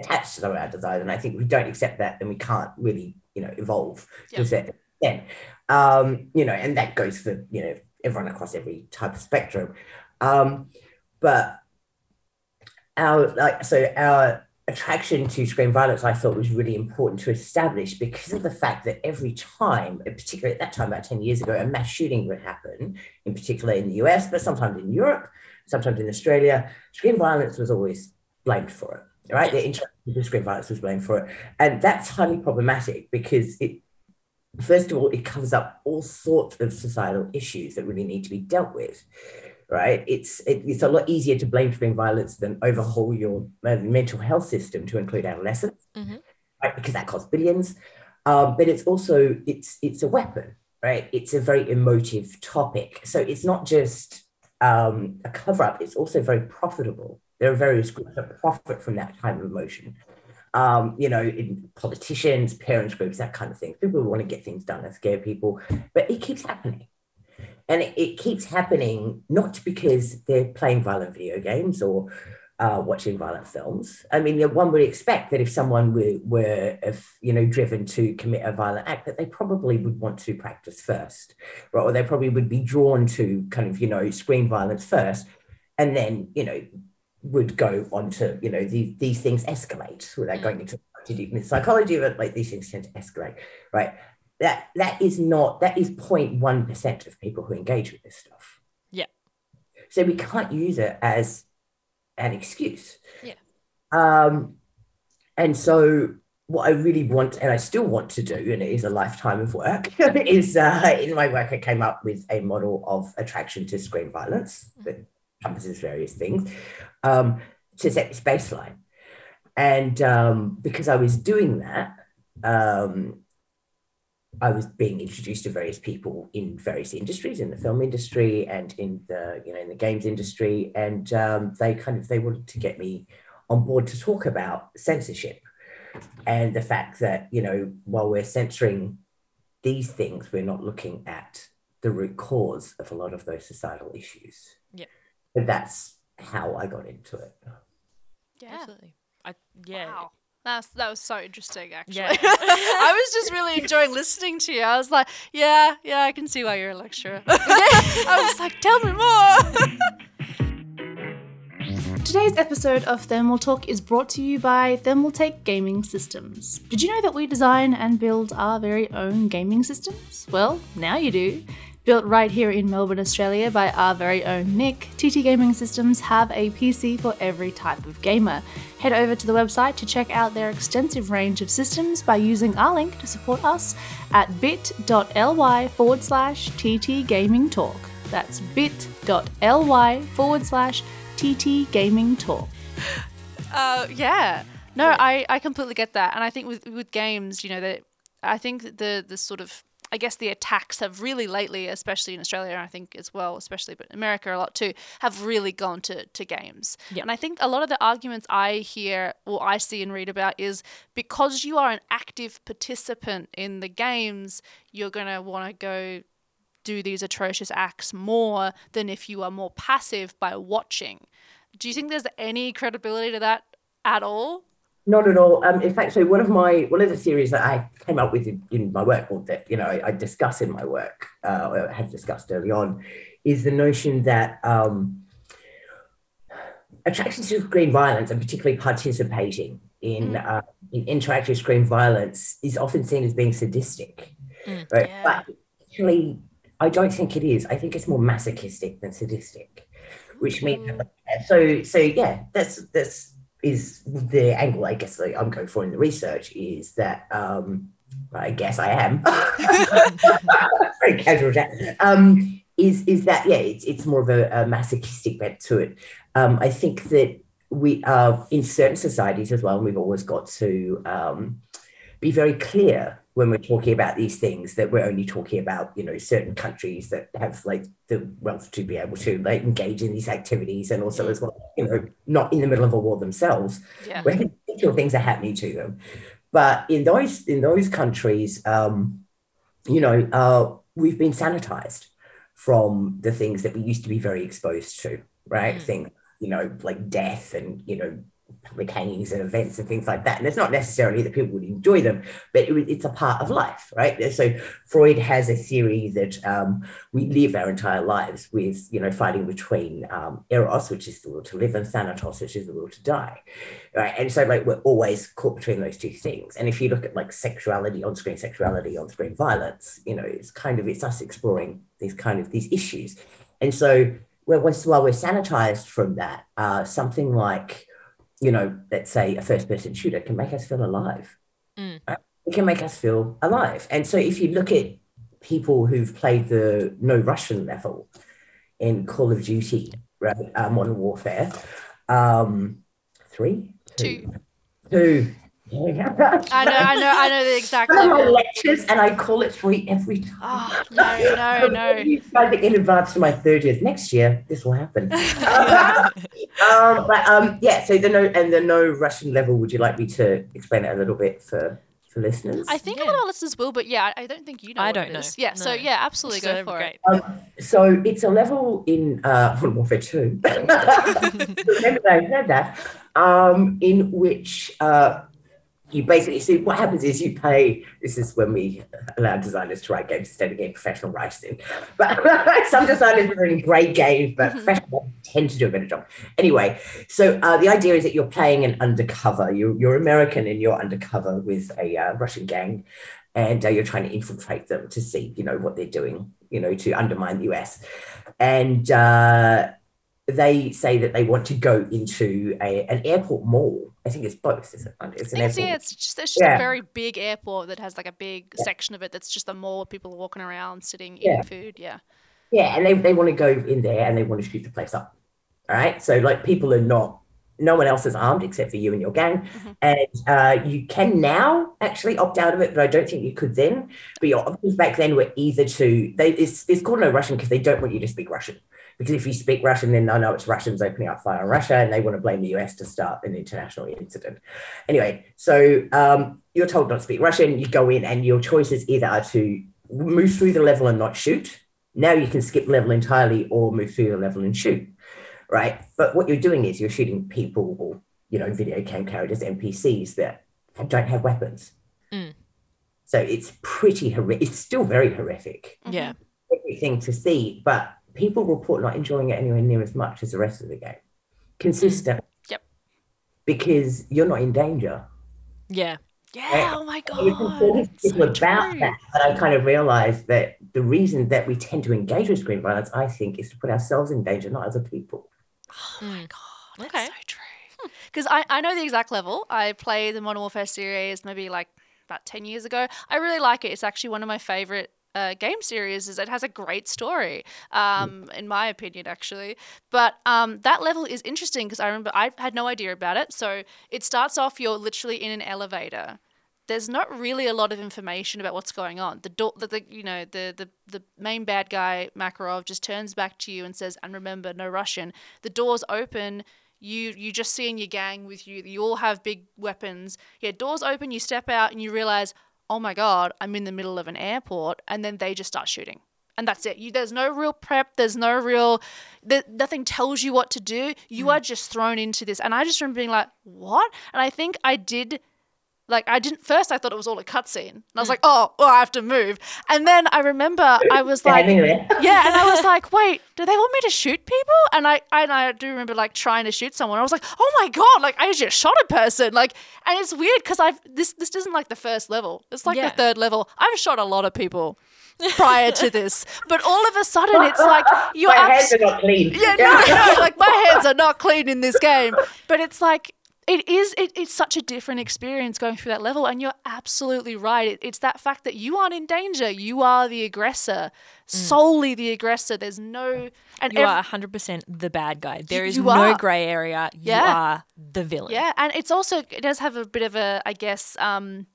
attached to some of our desires. And I think if we don't accept that, then we can't really, you know, evolve to Yeah. a certain extent. Um, you know, and that goes for, you know, everyone across every type of spectrum. Um, but our like so our attraction to screen violence I thought was really important to establish because of the fact that every time, particularly at that time about 10 years ago, a mass shooting would happen, in particular in the US, but sometimes in Europe, sometimes in Australia, screen violence was always blamed for it, right? The interaction with screen violence was blamed for it. And that's highly problematic because it, first of all, it covers up all sorts of societal issues that really need to be dealt with right? It's it, it's a lot easier to blame screen violence than overhaul your uh, mental health system to include adolescents, mm-hmm. right? Because that costs billions. Um, but it's also it's it's a weapon, right? It's a very emotive topic, so it's not just um, a cover up. It's also very profitable. There are various groups that profit from that kind of emotion. Um, you know, politicians, parents groups, that kind of thing. People want to get things done and scare people, but it keeps happening and it, it, keeps happening not because they're playing violent video games or uh, watching violent films. I mean, one would expect that if someone were, were if, you know, driven to commit a violent act, that they probably would want to practice first, right? Or they probably would be drawn to kind of, you know, screen violence first, and then, you know, would go on to, you know, these, these things escalate without going into deep psychology, but like these things tend to escalate, right? That that is not that is 0.1 percent of people who engage with this stuff. Yeah. So we can't use it as an excuse. Yeah. Um, and so what I really want, and I still want to do, and it is a lifetime of work, is uh, in my work I came up with a model of attraction to screen violence mm-hmm. that encompasses various things um, to set this baseline. And um, because I was doing that, um, I was being introduced to various people in various industries, in the film industry and in the you know in the games industry, and um, they kind of they wanted to get me on board to talk about censorship and the fact that you know while we're censoring these things, we're not looking at the root cause of a lot of those societal issues. Yeah, and that's how I got into it. Yeah, absolutely. I yeah. Wow. That's that was so interesting actually. Yeah. I was just really enjoying listening to you. I was like, yeah, yeah, I can see why you're a lecturer. I was like, tell me more. Today's episode of Thermal Talk is brought to you by Thermaltake Gaming Systems. Did you know that we design and build our very own gaming systems? Well, now you do. Built right here in Melbourne, Australia by our very own Nick, TT Gaming Systems have a PC for every type of gamer. Head over to the website to check out their extensive range of systems by using our link to support us at bit.ly forward slash TT Gaming Talk. That's bit.ly forward slash TT Gaming Talk. Uh, yeah. No, I, I completely get that. And I think with, with games, you know, that I think the, the sort of I guess the attacks have really lately, especially in Australia, I think as well, especially but America a lot too, have really gone to, to games. Yep. And I think a lot of the arguments I hear or I see and read about is because you are an active participant in the games, you're going to want to go do these atrocious acts more than if you are more passive by watching. Do you think there's any credibility to that at all? Not at all. Um, in fact, so one of my one of the theories that I came up with in, in my work, or that you know I, I discuss in my work, uh, or have discussed early on, is the notion that um, attraction to screen violence, and particularly participating in, mm. uh, in interactive screen violence, is often seen as being sadistic, mm, right? Yeah. But actually, I don't think it is. I think it's more masochistic than sadistic, which means mm. so. So yeah, that's that's is the angle I guess I'm going for in the research is that um, I guess I am very casual chat. Um, is is that yeah? It's it's more of a, a masochistic bent to it. Um, I think that we are in certain societies as well, we've always got to um, be very clear when we're talking about these things that we're only talking about you know certain countries that have like the wealth to be able to like engage in these activities and also as well you know not in the middle of a war themselves yeah. where things are happening to them but in those in those countries um you know uh we've been sanitized from the things that we used to be very exposed to right mm. things you know like death and you know public hangings and events and things like that. And it's not necessarily that people would enjoy them, but it, it's a part of life, right? So Freud has a theory that um, we live our entire lives with, you know, fighting between um, eros, which is the will to live, and thanatos, which is the will to die, right? And so like we're always caught between those two things. And if you look at like sexuality, on-screen sexuality, on-screen violence, you know, it's kind of it's us exploring these kind of these issues. And so while we're, sanitized from that, uh, something like you know, let's say a first person shooter can make us feel alive. Mm. Right? It can make us feel alive. And so if you look at people who've played the no Russian level in Call of Duty, right, uh, Modern Warfare, um, three, two, two I know, I know, I know the exact. One my lectures, and I call it three every time. Oh, no, no, no. I think in advance for my thirtieth. Next year, this will happen. um, but um, yeah, so the no and the no Russian level. Would you like me to explain it a little bit for for listeners? I think Yeah. a lot of listeners will, but yeah, I don't think you know. I don't it know. is. Yeah, so yeah, absolutely go So for great. it. Um, so it's a level in uh, Modern Warfare 2. Remember that I said that. Um, in which uh, you basically see what happens is you pay. This is when we allow designers to write games instead of getting professional writers in. But some designers are doing great games, but professionals tend to do a better job. Anyway, so uh, the idea is that you're playing an undercover. You're, you're American and you're undercover with a uh, Russian gang and uh, you're trying to infiltrate them to see, you know, what they're doing, you know, to undermine the US. And uh, they say that they want to go into a, an airport mall. I think it's both. It's, an airport. yeah, it's just it's just Yeah. a very big airport that has like a big section of it that's just a mall where people are walking around, sitting, Yeah. eating food. Yeah. Yeah, and they, they want to go in there and they want to shoot the place up. All right. So like people are not no one else is armed except for you and your gang. Mhm. And uh, you can now actually opt out of it, but I don't think you could then. But your options back then were either to they it's, it's called no Russian because they don't want you to speak Russian. Because if you speak Russian, then they know it's Russians opening up fire on Russia and they want to blame the US to start an international incident. Anyway, so um, you're told not to speak Russian, you go in and your choices either are to move through the level and not shoot. Now you can skip level entirely or move through the level and shoot right? But what you're doing is you're shooting people or you know video game characters, NPCs that don't have weapons. Mm. So it's pretty horrific. It's still very horrific, Yeah. everything to see, but people report not enjoying it anywhere near as much as the rest of the game. Consistent. Yep. Because you're not in danger. Yeah. Yeah. Oh my god. informing so about true. that, but I kind of realized that the reason that we tend to engage with screen violence, I think, is to put ourselves in danger, not other people. Oh my Mm. god. Okay. That's so true. Because I, I know the exact level. I play the Modern Warfare series maybe like about 10 years ago. I really like it. It's actually one of my favorite uh, game series. Is it has a great story, um, in my opinion, actually. But um, that level is interesting because I remember I had no idea about it. So it starts off you're literally in an elevator. There's not really a lot of information about what's going on. The door, the, the you know, the, the the main bad guy Makarov just turns back to you and says, "And remember, no Russian." The doors open you you just see in your gang with you you all have big weapons yeah doors open you step out and you realize oh my god i'm in the middle of an airport and then they just start shooting. And that's it. You there's no real prep. There's no real there, nothing tells you what to do. You hmm. are just thrown into this. And i just remember being like what? And i think i did like I didn't first I thought it was all a cutscene. And I was hmm. like, oh, well, I have to move. And then I remember I was like yeah, and I was like, wait, do they want me to shoot people? And I and I do remember like trying to shoot someone. I was like, oh my god, like I just shot a person. Like, and it's weird because I've this this isn't like the first level. It's like Yeah. the third level. I've shot a lot of people prior to this, but all of a sudden it's like you're My abs- hands are not clean. yeah, no, no, like my hands are not clean in this game. But it's like it is. It, it's such a different experience going through that level, and you're absolutely right. It, it's that fact that you aren't in danger. You are the aggressor, solely the aggressor. There's no and You ev- are 100% the bad guy. There is no grey area. You Yeah. are the villain. Yeah, and it's also it does have a bit of a I guess um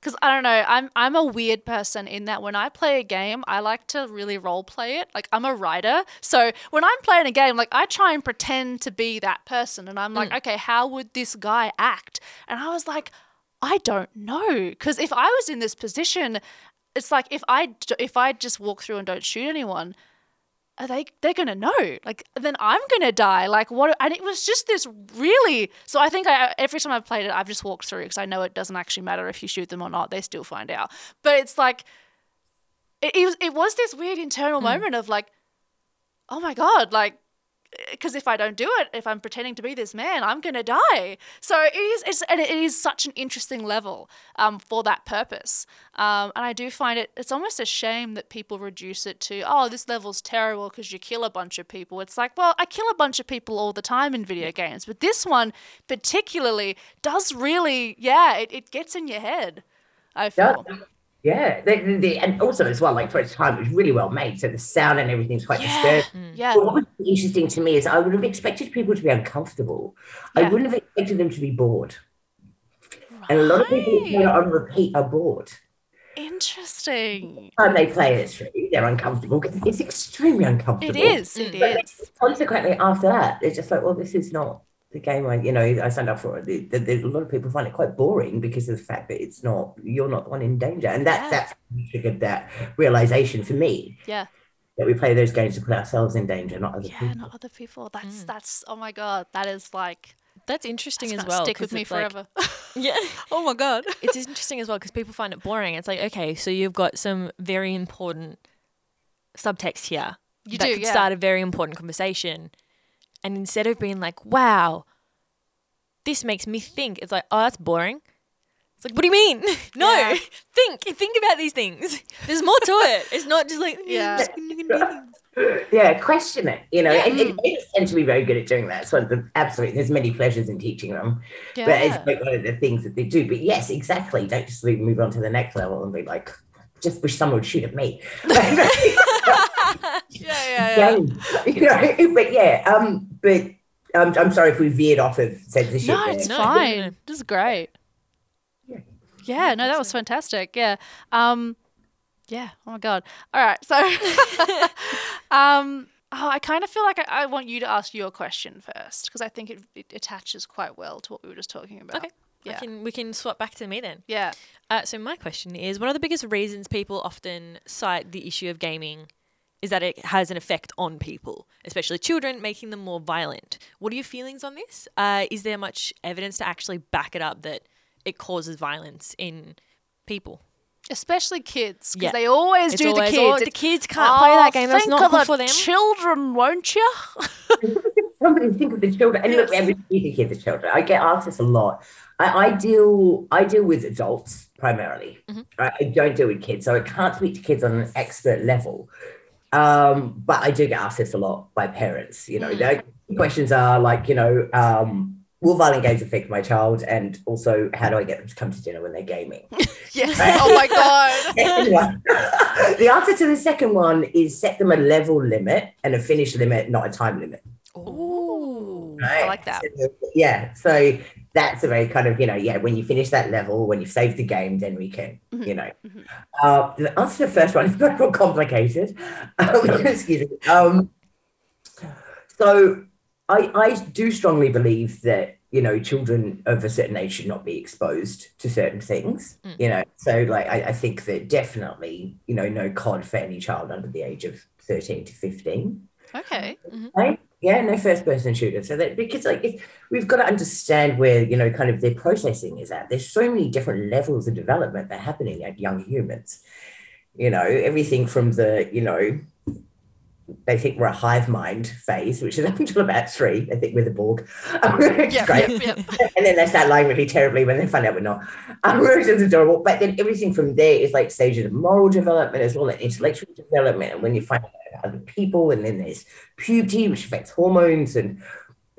because I don't know, I'm I'm a weird person in that when I play a game, I like to really role play it. Like I'm a writer, so when I'm playing a game, like I try and pretend to be that person, and I'm like, mm. okay, how would this guy act? And I was like, I don't know, because if I was in this position, it's like if I if I just walk through and don't shoot anyone, are they they're gonna know. Like then i'm gonna die. Like what and it was just this really so i think I, every time i've played it i've just walked through because i know it doesn't actually matter if you shoot them or not they still find out. But it's like it, it, was, it was this weird internal hmm. moment of like oh my god like because if I don't do it, if I'm pretending to be this man, I'm gonna die. So it is, it's, and it is such an interesting level um, for that purpose. Um, and I do find it, it's almost a shame that people reduce it to, oh, this level's terrible because you kill a bunch of people. It's like, well, I kill a bunch of people all the time in video games, but this one particularly does really, yeah, it, it gets in your head. I feel. Yeah. Yeah, the, the, the, and also as well, like for its time, it was really well made. So the sound and everything's quite Yeah, disturbing. Hmm. yeah. But what was interesting to me is I would have expected people to be uncomfortable. I wouldn't have expected them to be bored. Right. And a lot of people who play it Right. on repeat are bored. Interesting. And they play it through, they're uncomfortable because it's extremely uncomfortable. It is. It But is. consequently, after that, they're just like, well, this is not the game I, you know, I signed up for. The, the, the, a lot of people find it quite boring because of the fact that it's not, you're not the one in danger. And that, Yeah. that's triggered that realization for me Yeah. that we play those games to put ourselves in danger, not other Yeah, people. not other people. That's mm. that's oh my god, that is like That's interesting that's as well. stick with 'cause me it's like- forever. yeah. oh my god. it's interesting as well because people find it boring. It's like, okay, so you've got some very important subtext here You that do, could yeah. start a very important conversation. And instead of being like, wow, this makes me think, it's like, oh, that's boring. It's like, what do you mean? no, Yeah. think, think about these things. There's more to it. It's not just like, Yeah. yeah, yeah. Yeah, question it, you know, and, Mm. and kids tend to be very good at doing that. So the, absolutely, there's many pleasures in teaching them, Yeah. but it's like one of the things that they do. But yes, exactly. Don't just move on to the next level and be like, just wish someone would shoot at me. yeah, yeah, yeah. you know. But yeah, um, but um, I'm sorry if we veered off of censorship. No, it's no, fine. This is great. Yeah. Yeah, no, that was fantastic. Yeah. Um yeah, oh my god. All right. So um oh, I kind of feel like I, I want you to ask your question first because I think it, it attaches quite well to what we were just talking about. Okay. Yeah. We can we can swap back to me then. Yeah. Uh, so my question is, one of the biggest reasons people often cite the issue of gaming is that it has an effect on people, especially children, making them more violent. What are your feelings on this? Uh, is there much evidence to actually back it up that it causes violence in people? Especially kids because Yeah. they always It's do always, the "Oh, kids. the kids can't play that game. That's think not of good the for them." Children, won't you? Somebody think of the children, and look, Yes. every the kids are children. I get asked this a lot. I, I deal, I deal with adults primarily. Mm-hmm. Right? I don't deal with kids, so I can't speak to kids on an expert level. Um, but I do get asked this a lot by parents. You know, Mm. the questions are like, you know, um, will violent games affect my child, and also how do I get them to come to dinner when they're gaming? yes. oh my god. The answer to the second one is set them a level limit and a finish limit, not a time limit. Ooh. I like that. So, yeah. So that's a very kind of, you know, yeah, when you finish that level, when you've saved the game, then we can, Mhm. you know. Mhm. Uh, the answer to the first one is much more complicated. Excuse me. Um, so I, I do strongly believe that, you know, children of a certain age should not be exposed to certain things, Mm. you know. So, like, I, I think that definitely, you know, no COD for any child under the age of 13 to 15 Okay. right? Yeah, no first person shooter. So that because like if, we've got to understand where you know kind of their processing is at. There's so many different levels of development that are happening at young humans. You know, everything from the you know they think we're a hive mind phase, which is up until about three. I think we're the Borg. Yep, great. yep, yep. and then they start lying really terribly when they find out we're not. Um, which is adorable. But then everything from there is like stages of moral development as well, and intellectual development. And when you find out about other people, and then there's puberty, which affects hormones, and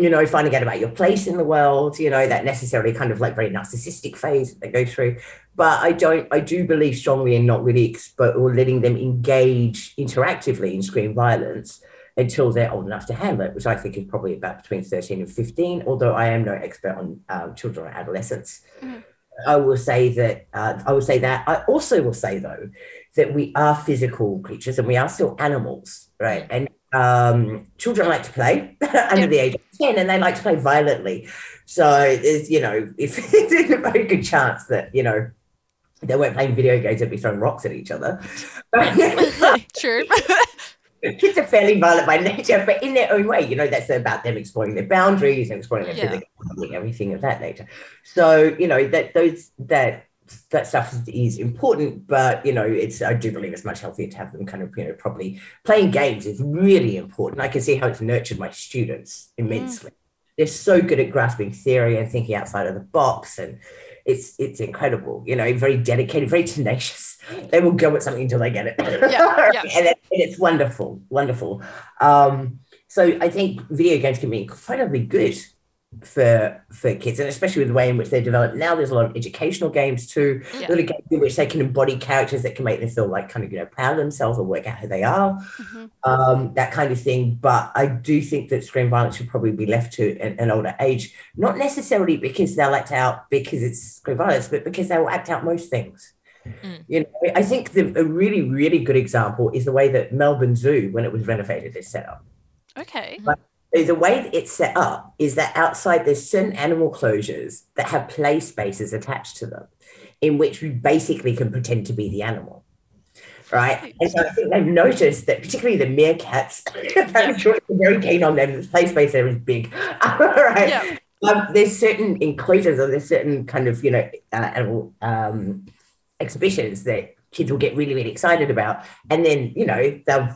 you know, finding out about your place in the world, you know, that necessarily kind of like very narcissistic phase that they go through. But I don't, I do believe strongly in not really expo- or letting them engage interactively in screen violence until they're old enough to handle it, which I think is probably about between 13 and 15, although I am no expert on um, children or adolescents. Mhm. I will say that, uh, I will say that. I also will say, though, that we are physical creatures and we are still animals, right? And um, children like to play under Yeah. the age of 10 and they like to play violently. So there's, you know, if there's a very good chance that, you know, they weren't playing video games, they'd be throwing rocks at each other. True. kids are fairly violent by nature, but in their own way, you know, that's about them exploring their boundaries and exploring their Yeah. physical, everything of that nature. So, you know, that those that that stuff is important, but you know, it's I do believe it's much healthier to have them kind of, you know, probably playing games is really important. I can see how it's nurtured my students mm. immensely. They're so good at grasping theory and thinking outside of the box and it's it's incredible, you know, very dedicated, very tenacious. They will go at something until they get it. Yeah, yeah. and, it, and it's wonderful, wonderful. Um, so I think video games can be incredibly good for for kids, and especially with the way in which they're developed now. There's a lot of educational games too, Yeah. little games in which they can embody characters that can make them feel like kind of you know proud of themselves or work out who they are, Mhm. um, that kind of thing. But I do think that screen violence should probably be left to an, an older age, not necessarily because they'll act out because it's screen violence, but because they will act out most things. Mm. You know, I think the, a really, really good example is the way that Melbourne Zoo, when it was renovated, is set up. Okay. The way it's set up is that outside there's certain animal closures that have play spaces attached to them, in which we basically can pretend to be the animal. Right. And so I think they've noticed that particularly the meerkats, children are very keen on them. The play space there is big. right. Yeah. Um, there's certain enclosures or there's certain kind of, you know, uh, animal um, exhibitions that kids will get really, really excited about. And then, you know, they'll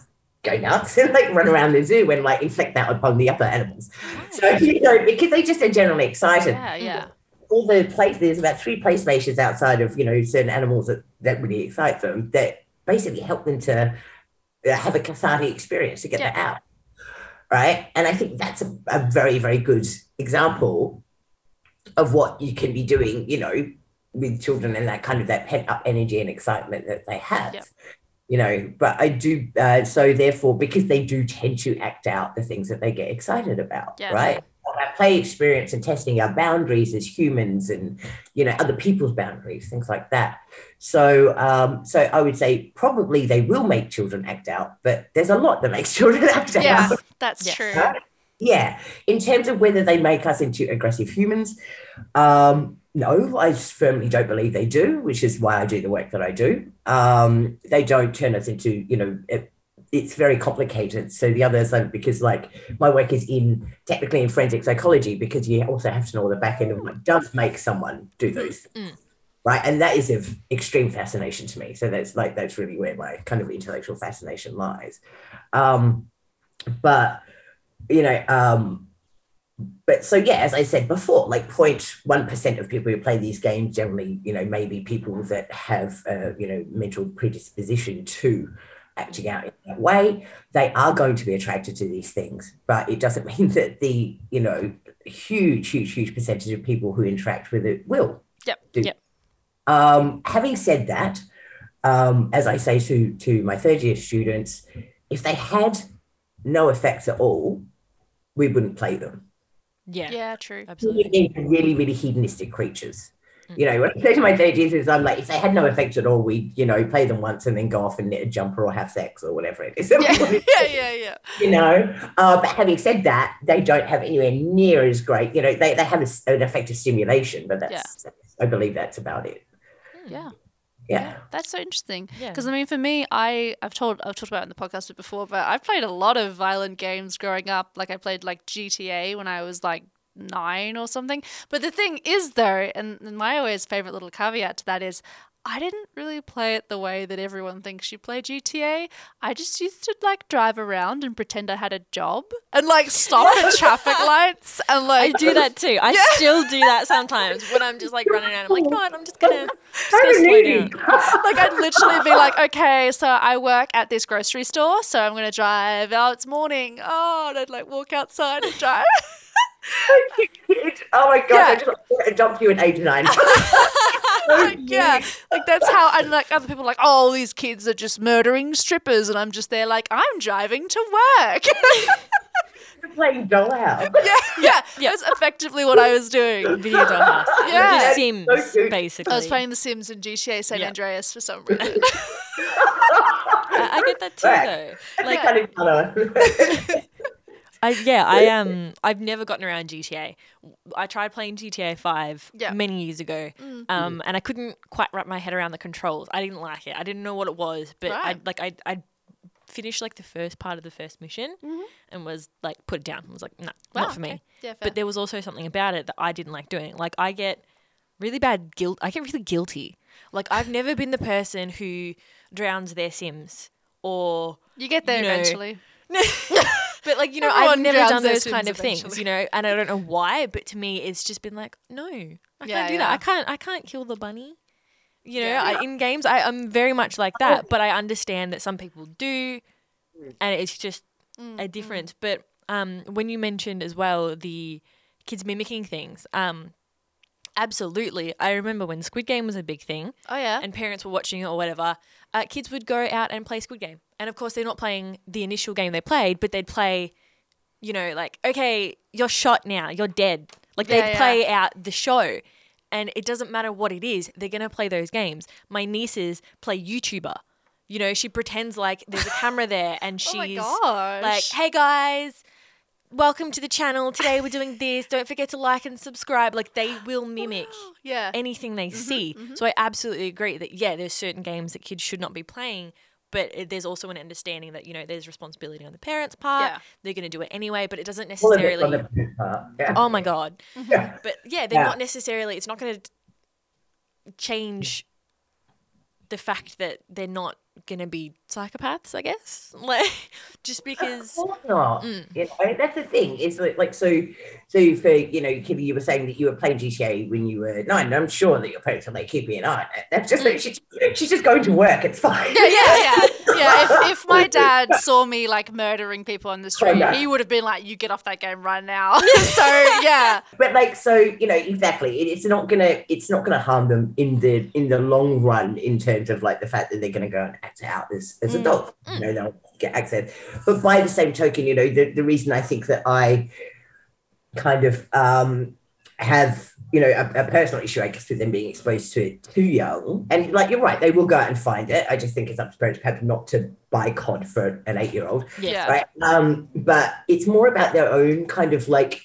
go nuts and like run around the zoo and like inflict that upon the other animals. So, you know, because they just are generally excited. Yeah, yeah. All the place, there's about three play spaces outside of, you know, certain animals that, that really excite them that basically help them to uh, have a cathartic experience to get Yeah. that out. Right. And I think that's a, a very, very good example of what you can be doing, you know, with children and that kind of that pent up energy and excitement that they have. Yep. You know, but I do uh, so therefore because they do tend to act out the things that they get excited about, Yeah. right? Our play experience and testing our boundaries as humans and you know other people's boundaries, things like that. So um, so I would say probably they will make children act out, but there's a lot that makes children act Yeah, out. that's Yes. true. Right? Yeah. In terms of whether they make us into aggressive humans, um, no, I firmly don't believe they do, which is why I do the work that I do. Um, they don't turn us into, you know, it, it's very complicated. So the others, are because like my work is in technically in forensic psychology, because you also have to know the back end of what does make someone do those. Mm. Right. And that is of extreme fascination to me. So that's like, that's really where my kind of intellectual fascination lies. Um, but, you know, um, but so yeah, as I said before, like 0.1 percent of people who play these games generally, you know, maybe people that have uh, you know mental predisposition to acting out in that way. They are going to be attracted to these things, but it doesn't mean that the you know huge, huge, huge percentage of people who interact with it will. Yep. Do. Yep. Um, having said that, um, as I say to to my third year students, if they had no effects at all, we wouldn't play them Yeah, Yeah, true. absolutely. really, really, really hedonistic creatures. You know, when I say to my third years, I'm like, if they had no effect at all, we'd, you know, play them once and then go off and knit a jumper or have sex or whatever it is. Yeah, yeah, yeah, yeah. you know, uh, but having said that, they don't have anywhere near as great. You know, they, they have a s an effective stimulation, but that's, I believe that's about it. Yeah. Yeah. That's so interesting. Yeah. Because I mean, for me, I I've told I've talked about it in the podcast before, but I've played a lot of violent games growing up. Like I played like GTA when I was like nine or something. But the thing is, though, and, and my always favorite little caveat to that is. I didn't really play it the way that everyone thinks you play GTA. I just used to like drive around and pretend I had a job and like stop at traffic lights and like I do that too. I still do that sometimes when I'm just like running around. I'm like, you know what? I'm just gonna, just gonna slow down. like I'd literally be like, okay, so I work at this grocery store, so I'm gonna drive. Oh, it's morning. Oh, and I'd like walk outside and drive. oh my god, Yeah. I just want to you at age nine. like, yeah, like that's how. And like other people, are like, oh, these kids are just murdering strippers, and I'm just there, like, I'm driving to work. playing dollhouse. yeah, yeah, yeah. That's effectively what I was doing. Video dollhouse. Yeah. The Sims, so basically. I was playing The Sims in GTA San Yeah. Andreas for some reason. I, I get that too, Right. though. Like, kind of color. I yeah, I um I've never gotten around GTA. I tried playing GTA 5 Yeah. many years ago. Mm. Um and I couldn't quite wrap my head around the controls. I didn't like it. I didn't know what it was, but I Right. like I I finished like the first part of the first mission Mhm. and was like put it down. I was like, no, Wow, not for me. Yeah. But there was also something about it that I didn't like doing. Like I get really bad guilt. I get really guilty. Like I've never been the person who drowns their Sims or you get there you know, eventually. but like you know I've never done those kind of things, you know, and I don't know why, but to me it's just been like, no, I Yeah, can't do yeah. that. I can't I can't kill the bunny. You know, Yeah. I, in games I, I'm very much like that, but I understand that some people do and it's just Mm, a difference. But um, when you mentioned as well the kids mimicking things, um, absolutely. I remember when Squid Game was a big thing Oh yeah. and parents were watching it or whatever, uh, kids would go out and play Squid Game. And of course, they're not playing the initial game they played, but they'd play, you know, like, okay, you're shot now, you're dead. Like, they'd yeah. play out the show. And it doesn't matter what it is, they're going to play those games. My nieces play YouTuber. You know, she pretends like there's a camera there and she's oh like, hey guys, welcome to the channel. Today we're doing this. Don't forget to like and subscribe. Like, they will mimic yeah. anything they Mm-hmm, see. So I absolutely agree that yeah, there's certain games that kids should not be playing, but it, there's also an understanding that you know there's responsibility on the parents' part. Yeah. They're going to do it anyway, but it doesn't All of it on necessarily. the parent part. Yeah. Oh my god! Yeah. But yeah, they're Yeah. not necessarily. It's not going to change the fact that they're not going to be psychopaths. I guess like just because. Of course not. Mm. You know, that's the thing. It's like, like so. So for you know, Kitty, you were saying that you were playing GTA when you were nine. I'm sure that your parents are like keeping an eye on it. That's just like she's, she's just going to work. It's fine. Mm. Yeah, yeah, yeah. Yeah, if, if my dad saw me like murdering people on the street, he would have been like, "You get off that game right now." so yeah, But like, so you know, exactly. It, it's not gonna. It's not gonna harm them in the in the long run in terms of like the fact that they're gonna go and act out as as Mm. adults. You know, they'll get access. But by the same token, you know, the the reason I think that I kind of um have you know a, a personal issue, I guess, with them being exposed to it too young. And like you're right, they will go out and find it. I just think it's up to parents perhaps not to buy COD for an eight year old Yeah. right? Um, but it's more about their own kind of like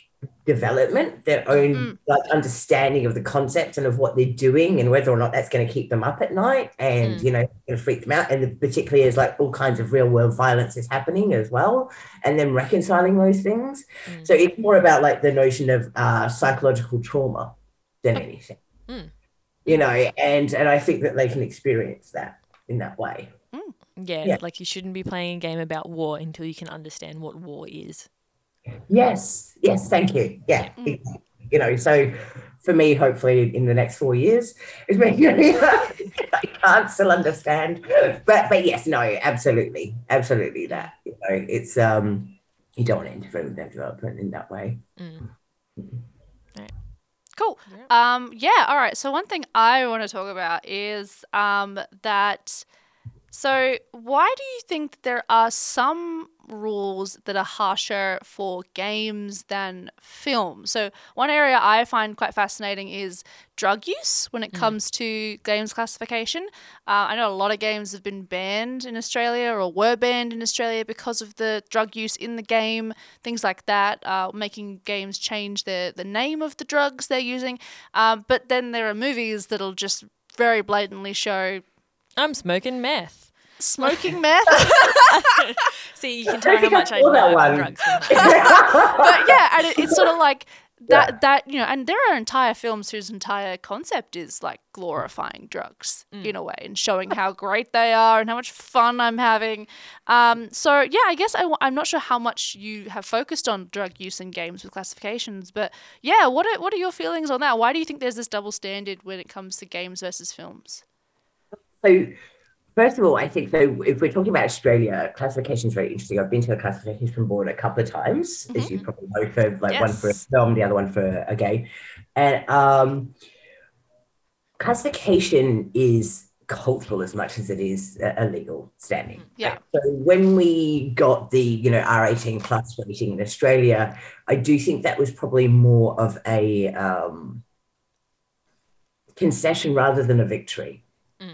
development, their own Mm. like understanding of the concept and of what they're doing, and whether or not that's going to keep them up at night, and Mm. you know, going to freak them out, and particularly as like all kinds of real world violence is happening as well, and then reconciling those things. Mm. So it's more about like the notion of uh, psychological trauma than anything, Mm. you know, and and I think that they can experience that in that way. Yeah, Yeah. like you shouldn't be playing a game about war until you can understand what war is. Yes, yes, thank you. Yeah, Mm. you know, so for me, hopefully in the next four years, is when I can't still understand, but but yes, no, absolutely, absolutely that. You know, it's um, you don't want to interfere with their development in that way. Mm. cool. Um, yeah. All right. So one thing I want to talk about is um that. So why do you think that there are some rules that are harsher for games than film? So one area I find quite fascinating is drug use when it comes to games classification. Uh, I know a lot of games have been banned in Australia or were banned in Australia because of the drug use in the game, things like that, uh, making games change the, the name of the drugs they're using. Um, but then there are movies that'll just very blatantly show I'm smoking meth. smoking meth. See, you can tell how much I saw that know one. drugs from that. but yeah, and it, it's sort of like that. That you know, and there are entire films whose entire concept is like glorifying drugs in a way and showing how great they are and how much fun I'm having. Um, so yeah, I guess I, am not sure how much you have focused on drug use in games with classifications, but yeah, what are what are your feelings on that? Why do you think there's this double standard when it comes to games versus films? So, first of all, I think though, if we're talking about Australia, classification is very interesting. I've been to a classification board a couple of times, as you probably know, for like one for a film, the other one for a game. And um, classification is cultural as much as it is a legal standing. Yeah. So when we got the you know R18 plus rating in Australia, I do think that was probably more of a um, concession rather than a victory.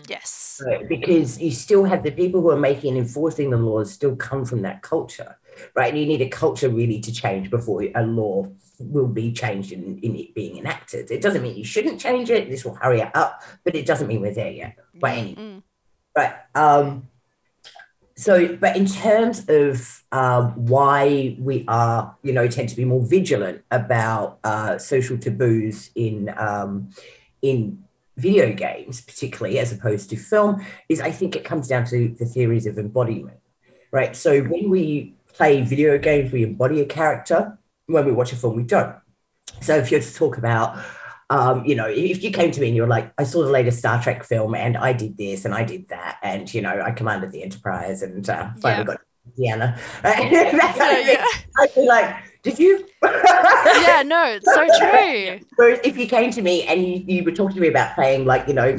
Yes. Right, because you still have the people who are making and enforcing the laws still come from that culture, right? And you need a culture really to change before a law will be changed in, in it being enacted. It doesn't mean you shouldn't change it. This will hurry it up, but it doesn't mean we're there yet by any Mm. Right. Um, so, but in terms of um, why we are, you know, tend to be more vigilant about uh, social taboos in um, in video games, particularly as opposed to film, is I think it comes down to the theories of embodiment, right? So when we play video games, we embody a character. When we watch a film, we don't. So if you're to talk about um, you know, if you came to me and you were like, I saw the latest Star Trek film and I did this and I did that, and you know, I commanded the Enterprise and uh, finally yeah. got Deanna. yeah, yeah. I'd be like, did you? yeah, no, it's so true. Whereas if you came to me and you, you were talking to me about playing like, you know,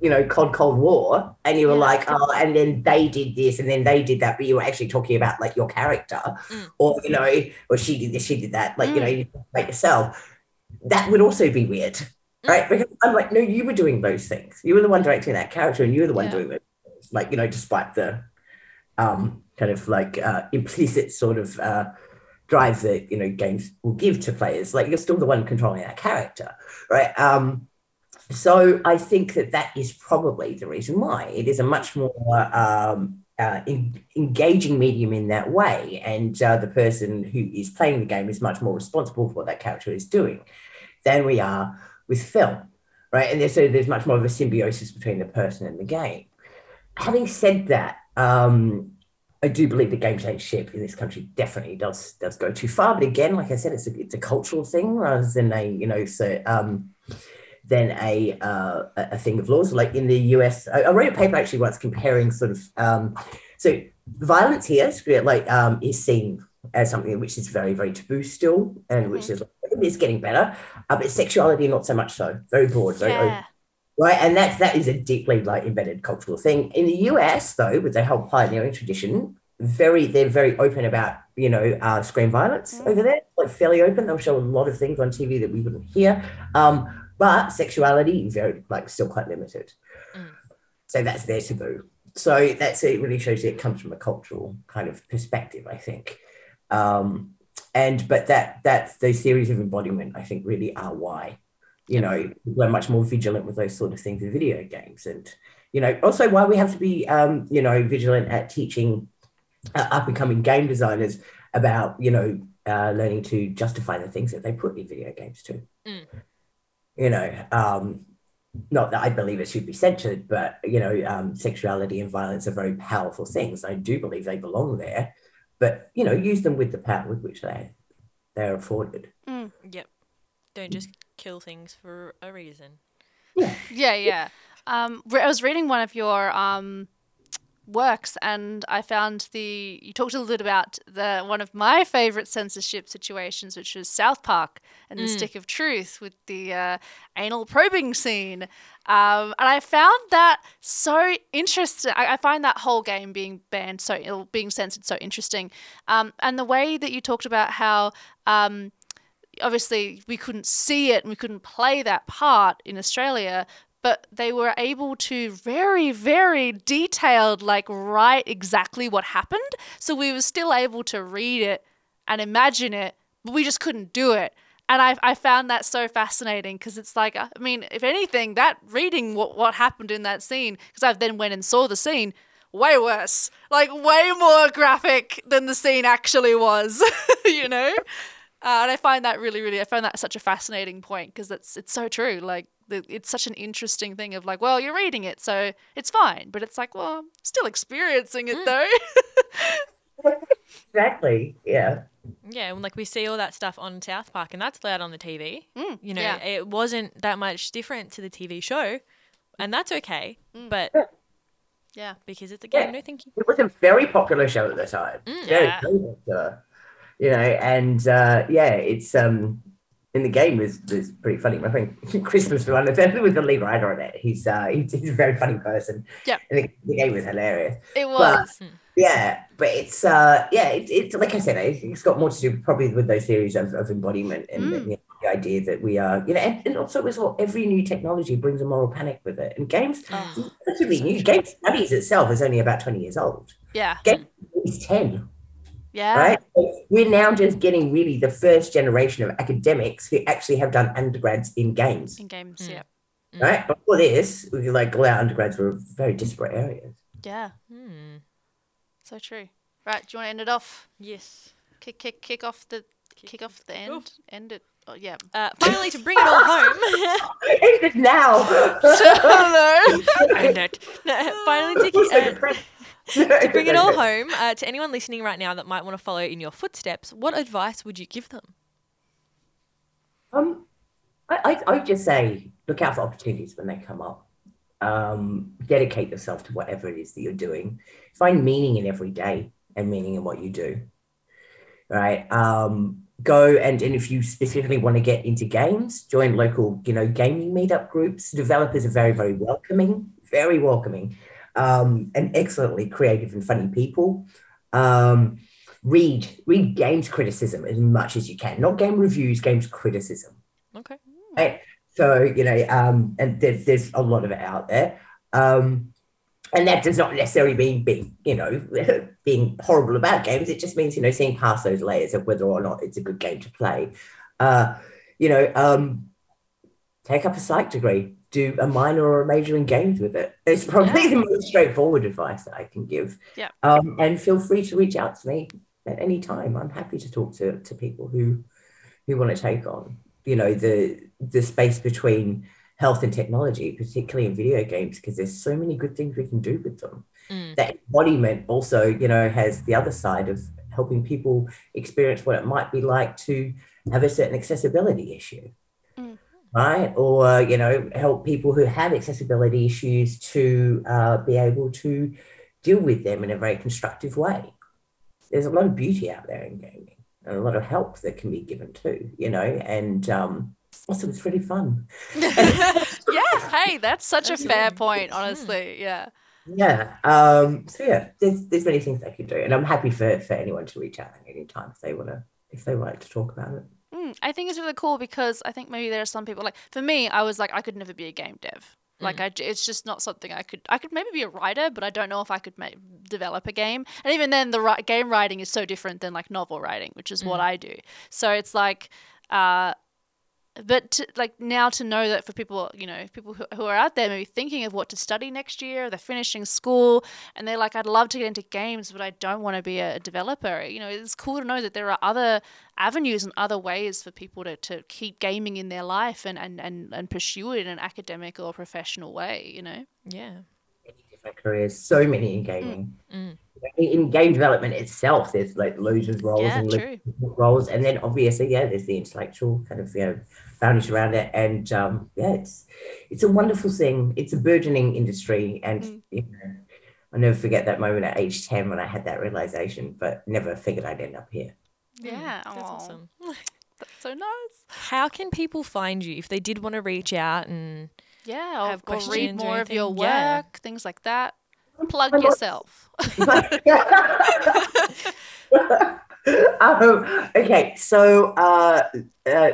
you know, COD Cold War, and you were yeah. like, oh, and then they did this, and then they did that, but you were actually talking about like your character, mm. or you know, or she did this, she did that, like mm. you know, you like yourself that would also be weird, mm. right? Because I'm like, no, you were doing those things. You were the one directing that character, and you were the one yeah. doing it. Like, you know, despite the um, kind of like uh, implicit sort of uh, drive that you know games will give to players, like you're still the one controlling that character, right? Um, so I think that that is probably the reason why it is a much more um, uh, in, engaging medium in that way, and uh, the person who is playing the game is much more responsible for what that character is doing than we are with film, right? And there's, so there's much more of a symbiosis between the person and the game. Having said that, um, I do believe the game change ship in this country definitely does does go too far. But again, like I said, it's a it's a cultural thing rather than a you know so um, than a uh, a thing of laws. Like in the US, I, I wrote a paper actually once comparing sort of um, so violence here like um, is seen as something which is very very taboo still, and which mm-hmm. is it's getting better. Uh, but sexuality, not so much so. Very broad, very yeah. Right. And that that is a deeply like embedded cultural thing. In the US, though, with their whole pioneering tradition, very they're very open about you know uh, screen violence mm. over there, like fairly open. They'll show a lot of things on TV that we wouldn't hear. Um, but sexuality very like still quite limited. Mm. So that's their taboo. So that's it. Really shows it comes from a cultural kind of perspective, I think. Um, and but that that's those theories of embodiment i think really are why you know we're much more vigilant with those sort of things in video games and you know also why we have to be um, you know vigilant at teaching uh, up and coming game designers about you know uh, learning to justify the things that they put in video games too mm. you know um, not that I believe it should be censored, but you know, um, sexuality and violence are very powerful things. I do believe they belong there, but you know, use them with the power with which they they're afforded. Mm. Yep. Don't just kill things for a reason. Yeah, yeah, yeah. Um, I was reading one of your um, works, and I found the you talked a little bit about the one of my favorite censorship situations, which was South Park and the mm. Stick of Truth with the uh, anal probing scene. Um, and I found that so interesting. I, I, find that whole game being banned, so being censored, so interesting. Um, and the way that you talked about how um, obviously we couldn't see it and we couldn't play that part in Australia, but they were able to very very detailed like write exactly what happened. So we were still able to read it and imagine it but we just couldn't do it. And I, I found that so fascinating because it's like i mean if anything that reading what, what happened in that scene because i then went and saw the scene way worse. Like way more graphic than the scene actually was you know uh, and i find that really really i found that such a fascinating point because it's it's so true like it's such an interesting thing of like, well, you're reading it, so it's fine. But it's like, well, I'm still experiencing it mm. though. exactly. Yeah. Yeah, and like we see all that stuff on South Park, and that's allowed on the TV. Mm, you know, yeah. it wasn't that much different to the TV show, and that's okay. Mm. But yeah, because it's a game, yeah. no thank you. It was a very popular show at the time. Mm, yeah. Very you know, and uh, yeah, it's um, in the game was was pretty funny. My friend Christmas the one with the lead writer on it. He's uh he's, he's a very funny person. Yeah. the, the, game was hilarious. It was. But, yeah, but it's uh yeah, it's like I said, it's got more to do probably with those theories of, of embodiment and mm. the, the, idea that we are, you know, and, and also as well, every new technology brings a moral panic with it. And games oh, relatively new. Game studies itself is only about 20 years old. Yeah. Game is 10 yeah. Right. we're now just getting really the first generation of academics who actually have done undergrads in games. In games, mm. yeah. Mm. Right. Before this, we like all our undergrads were very disparate areas. Yeah. Mm. So true. Right, do you want to end it off? Yes. Kick, kick, kick off the, kick, off the end. Oof. End it. Oh, yeah. Uh, finally, to bring it all home. End it now. End it. No, finally, to, uh, to bring it all home, uh, to anyone listening right now that might want to follow in your footsteps, what advice would you give them? Um, I, I, I just say look out for opportunities when they come up. Um, dedicate yourself to whatever it is that you're doing. Find meaning in every day and meaning in what you do. Right. Um, go and, and if you specifically want to get into games, join local, you know, gaming meetup groups. Developers are very, very welcoming, very welcoming, um, and excellently creative and funny people. Um, read read games criticism as much as you can, not game reviews, games criticism Okay. right? So you know, um, and there's there's a lot of it out there, um, and that does not necessarily mean being you know being horrible about games. It just means you know seeing past those layers of whether or not it's a good game to play. Uh, you know, um, take up a psych degree, do a minor or a major in games with it. It's probably the most straightforward advice that I can give. Yeah. Um, and feel free to reach out to me at any time. I'm happy to talk to to people who who want to take on you know the the space between health and technology particularly in video games because there's so many good things we can do with them Mm. that embodiment also you know has the other side of helping people experience what it might be like to have a certain accessibility issue. Right or you know help people who have accessibility issues to uh, be able to deal with them in a very constructive way there's a lot of beauty out there in gaming and a lot of help that can be given too, you know, and um, also it's really fun. yeah. Hey, that's such a fair point, honestly. Yeah. Yeah. Um, so yeah, there's there's many things they can do, and I'm happy for for anyone to reach out at any time if they want to if they would like to talk about it. Mm, I think it's really cool because I think maybe there are some people like for me, I was like I could never be a game dev. Like I, j- it's just not something I could. I could maybe be a writer, but I don't know if I could make, develop a game. And even then, the ri- game writing is so different than like novel writing, which is what I do. So it's like, uh, but to, like now to know that for people, you know, people who, who are out there maybe thinking of what to study next year, they're finishing school, and they're like, I'd love to get into games, but I don't want to be a developer. You know, it's cool to know that there are other avenues and other ways for people to, to keep gaming in their life and, and, and, and pursue it in an academic or professional way, you know? Yeah. Many different careers, so many in gaming. Mm. In, in game development itself, there's like loads of roles Yeah, and true. loads of roles, and then obviously, yeah, there's the intellectual kind of you know boundaries around it, and um, yeah, it's it's a wonderful thing. It's a burgeoning industry, and Mm. you know, I never forget that moment at age ten when I had that realization, but never figured I'd end up here. Yeah. That's aw, awesome. That's so nice. How can people find you if they did want to reach out and Yeah. Or, Have or read more of your anything? Yeah. work, things like that. Plug I'm not- yourself. um, okay, so uh, uh,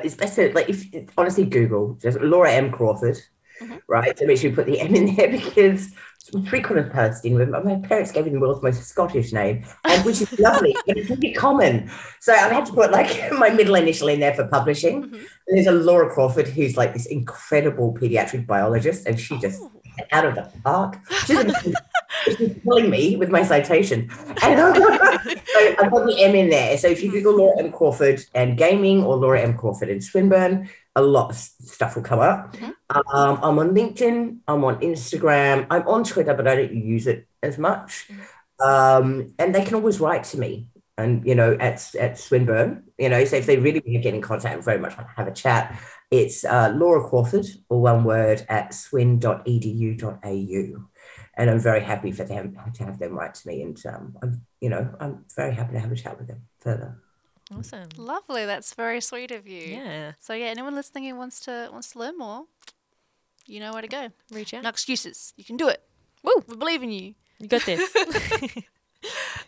it's better like if honestly Google just Laura M Crawford, Mhm. right? So make sure you put the M in there because I'm three quarters Palestinian. but My parents gave me the world's most Scottish name, and which is lovely, but it's really common. So I've had to put like my middle initial in there for publishing. Mhm. There's a Laura Crawford who's like this incredible pediatric biologist, and she just Oh. Out of the park. She's, killing me with my citation. And I've got, so I've got the M in there. So if you Google Laura M. Crawford and gaming or Laura M. Crawford and Swinburne, a lot of stuff will come up. Mhm. Um, I'm on LinkedIn, I'm on Instagram, I'm on Twitter, but I don't use it as much. Um, and they can always write to me. And you know, at at Swinburne, you know, so if they really want to get in contact and very much want to have a chat, it's uh, Laura Crawford, or one word, at swin.edu.au. And I'm very happy for them to have them write to me. And, um, I'm, you know, I'm very happy to have a chat with them further. awesome. Lovely. That's very sweet of you. Yeah. So yeah, anyone listening who wants to wants to learn more, you know where to go. Reach out. No excuses. You can do it. Woo! We believe in you. You got this.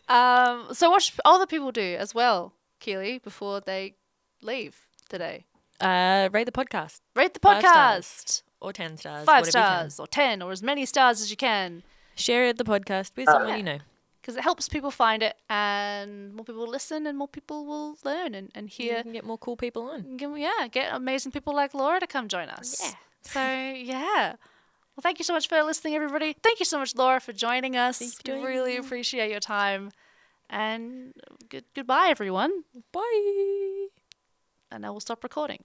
Um, so what should other people do as well, Keely, before they leave today? Uh, rate the podcast Rate the podcast. stars. or 10 stars. Five whatever you can. stars or ten or as many stars as you can. Share the podcast with someone yeah. you know. Because it helps people find it and more people will listen and more people will learn and, and You hear can get more cool people on. get- yeah, get amazing people like Laura to come join us. Yeah. So yeah. Well, thank you so much for listening, everybody. Thank you so much, Laura, for joining us. For really appreciate your time. And good- goodbye, everyone. Bye. And I will stop recording.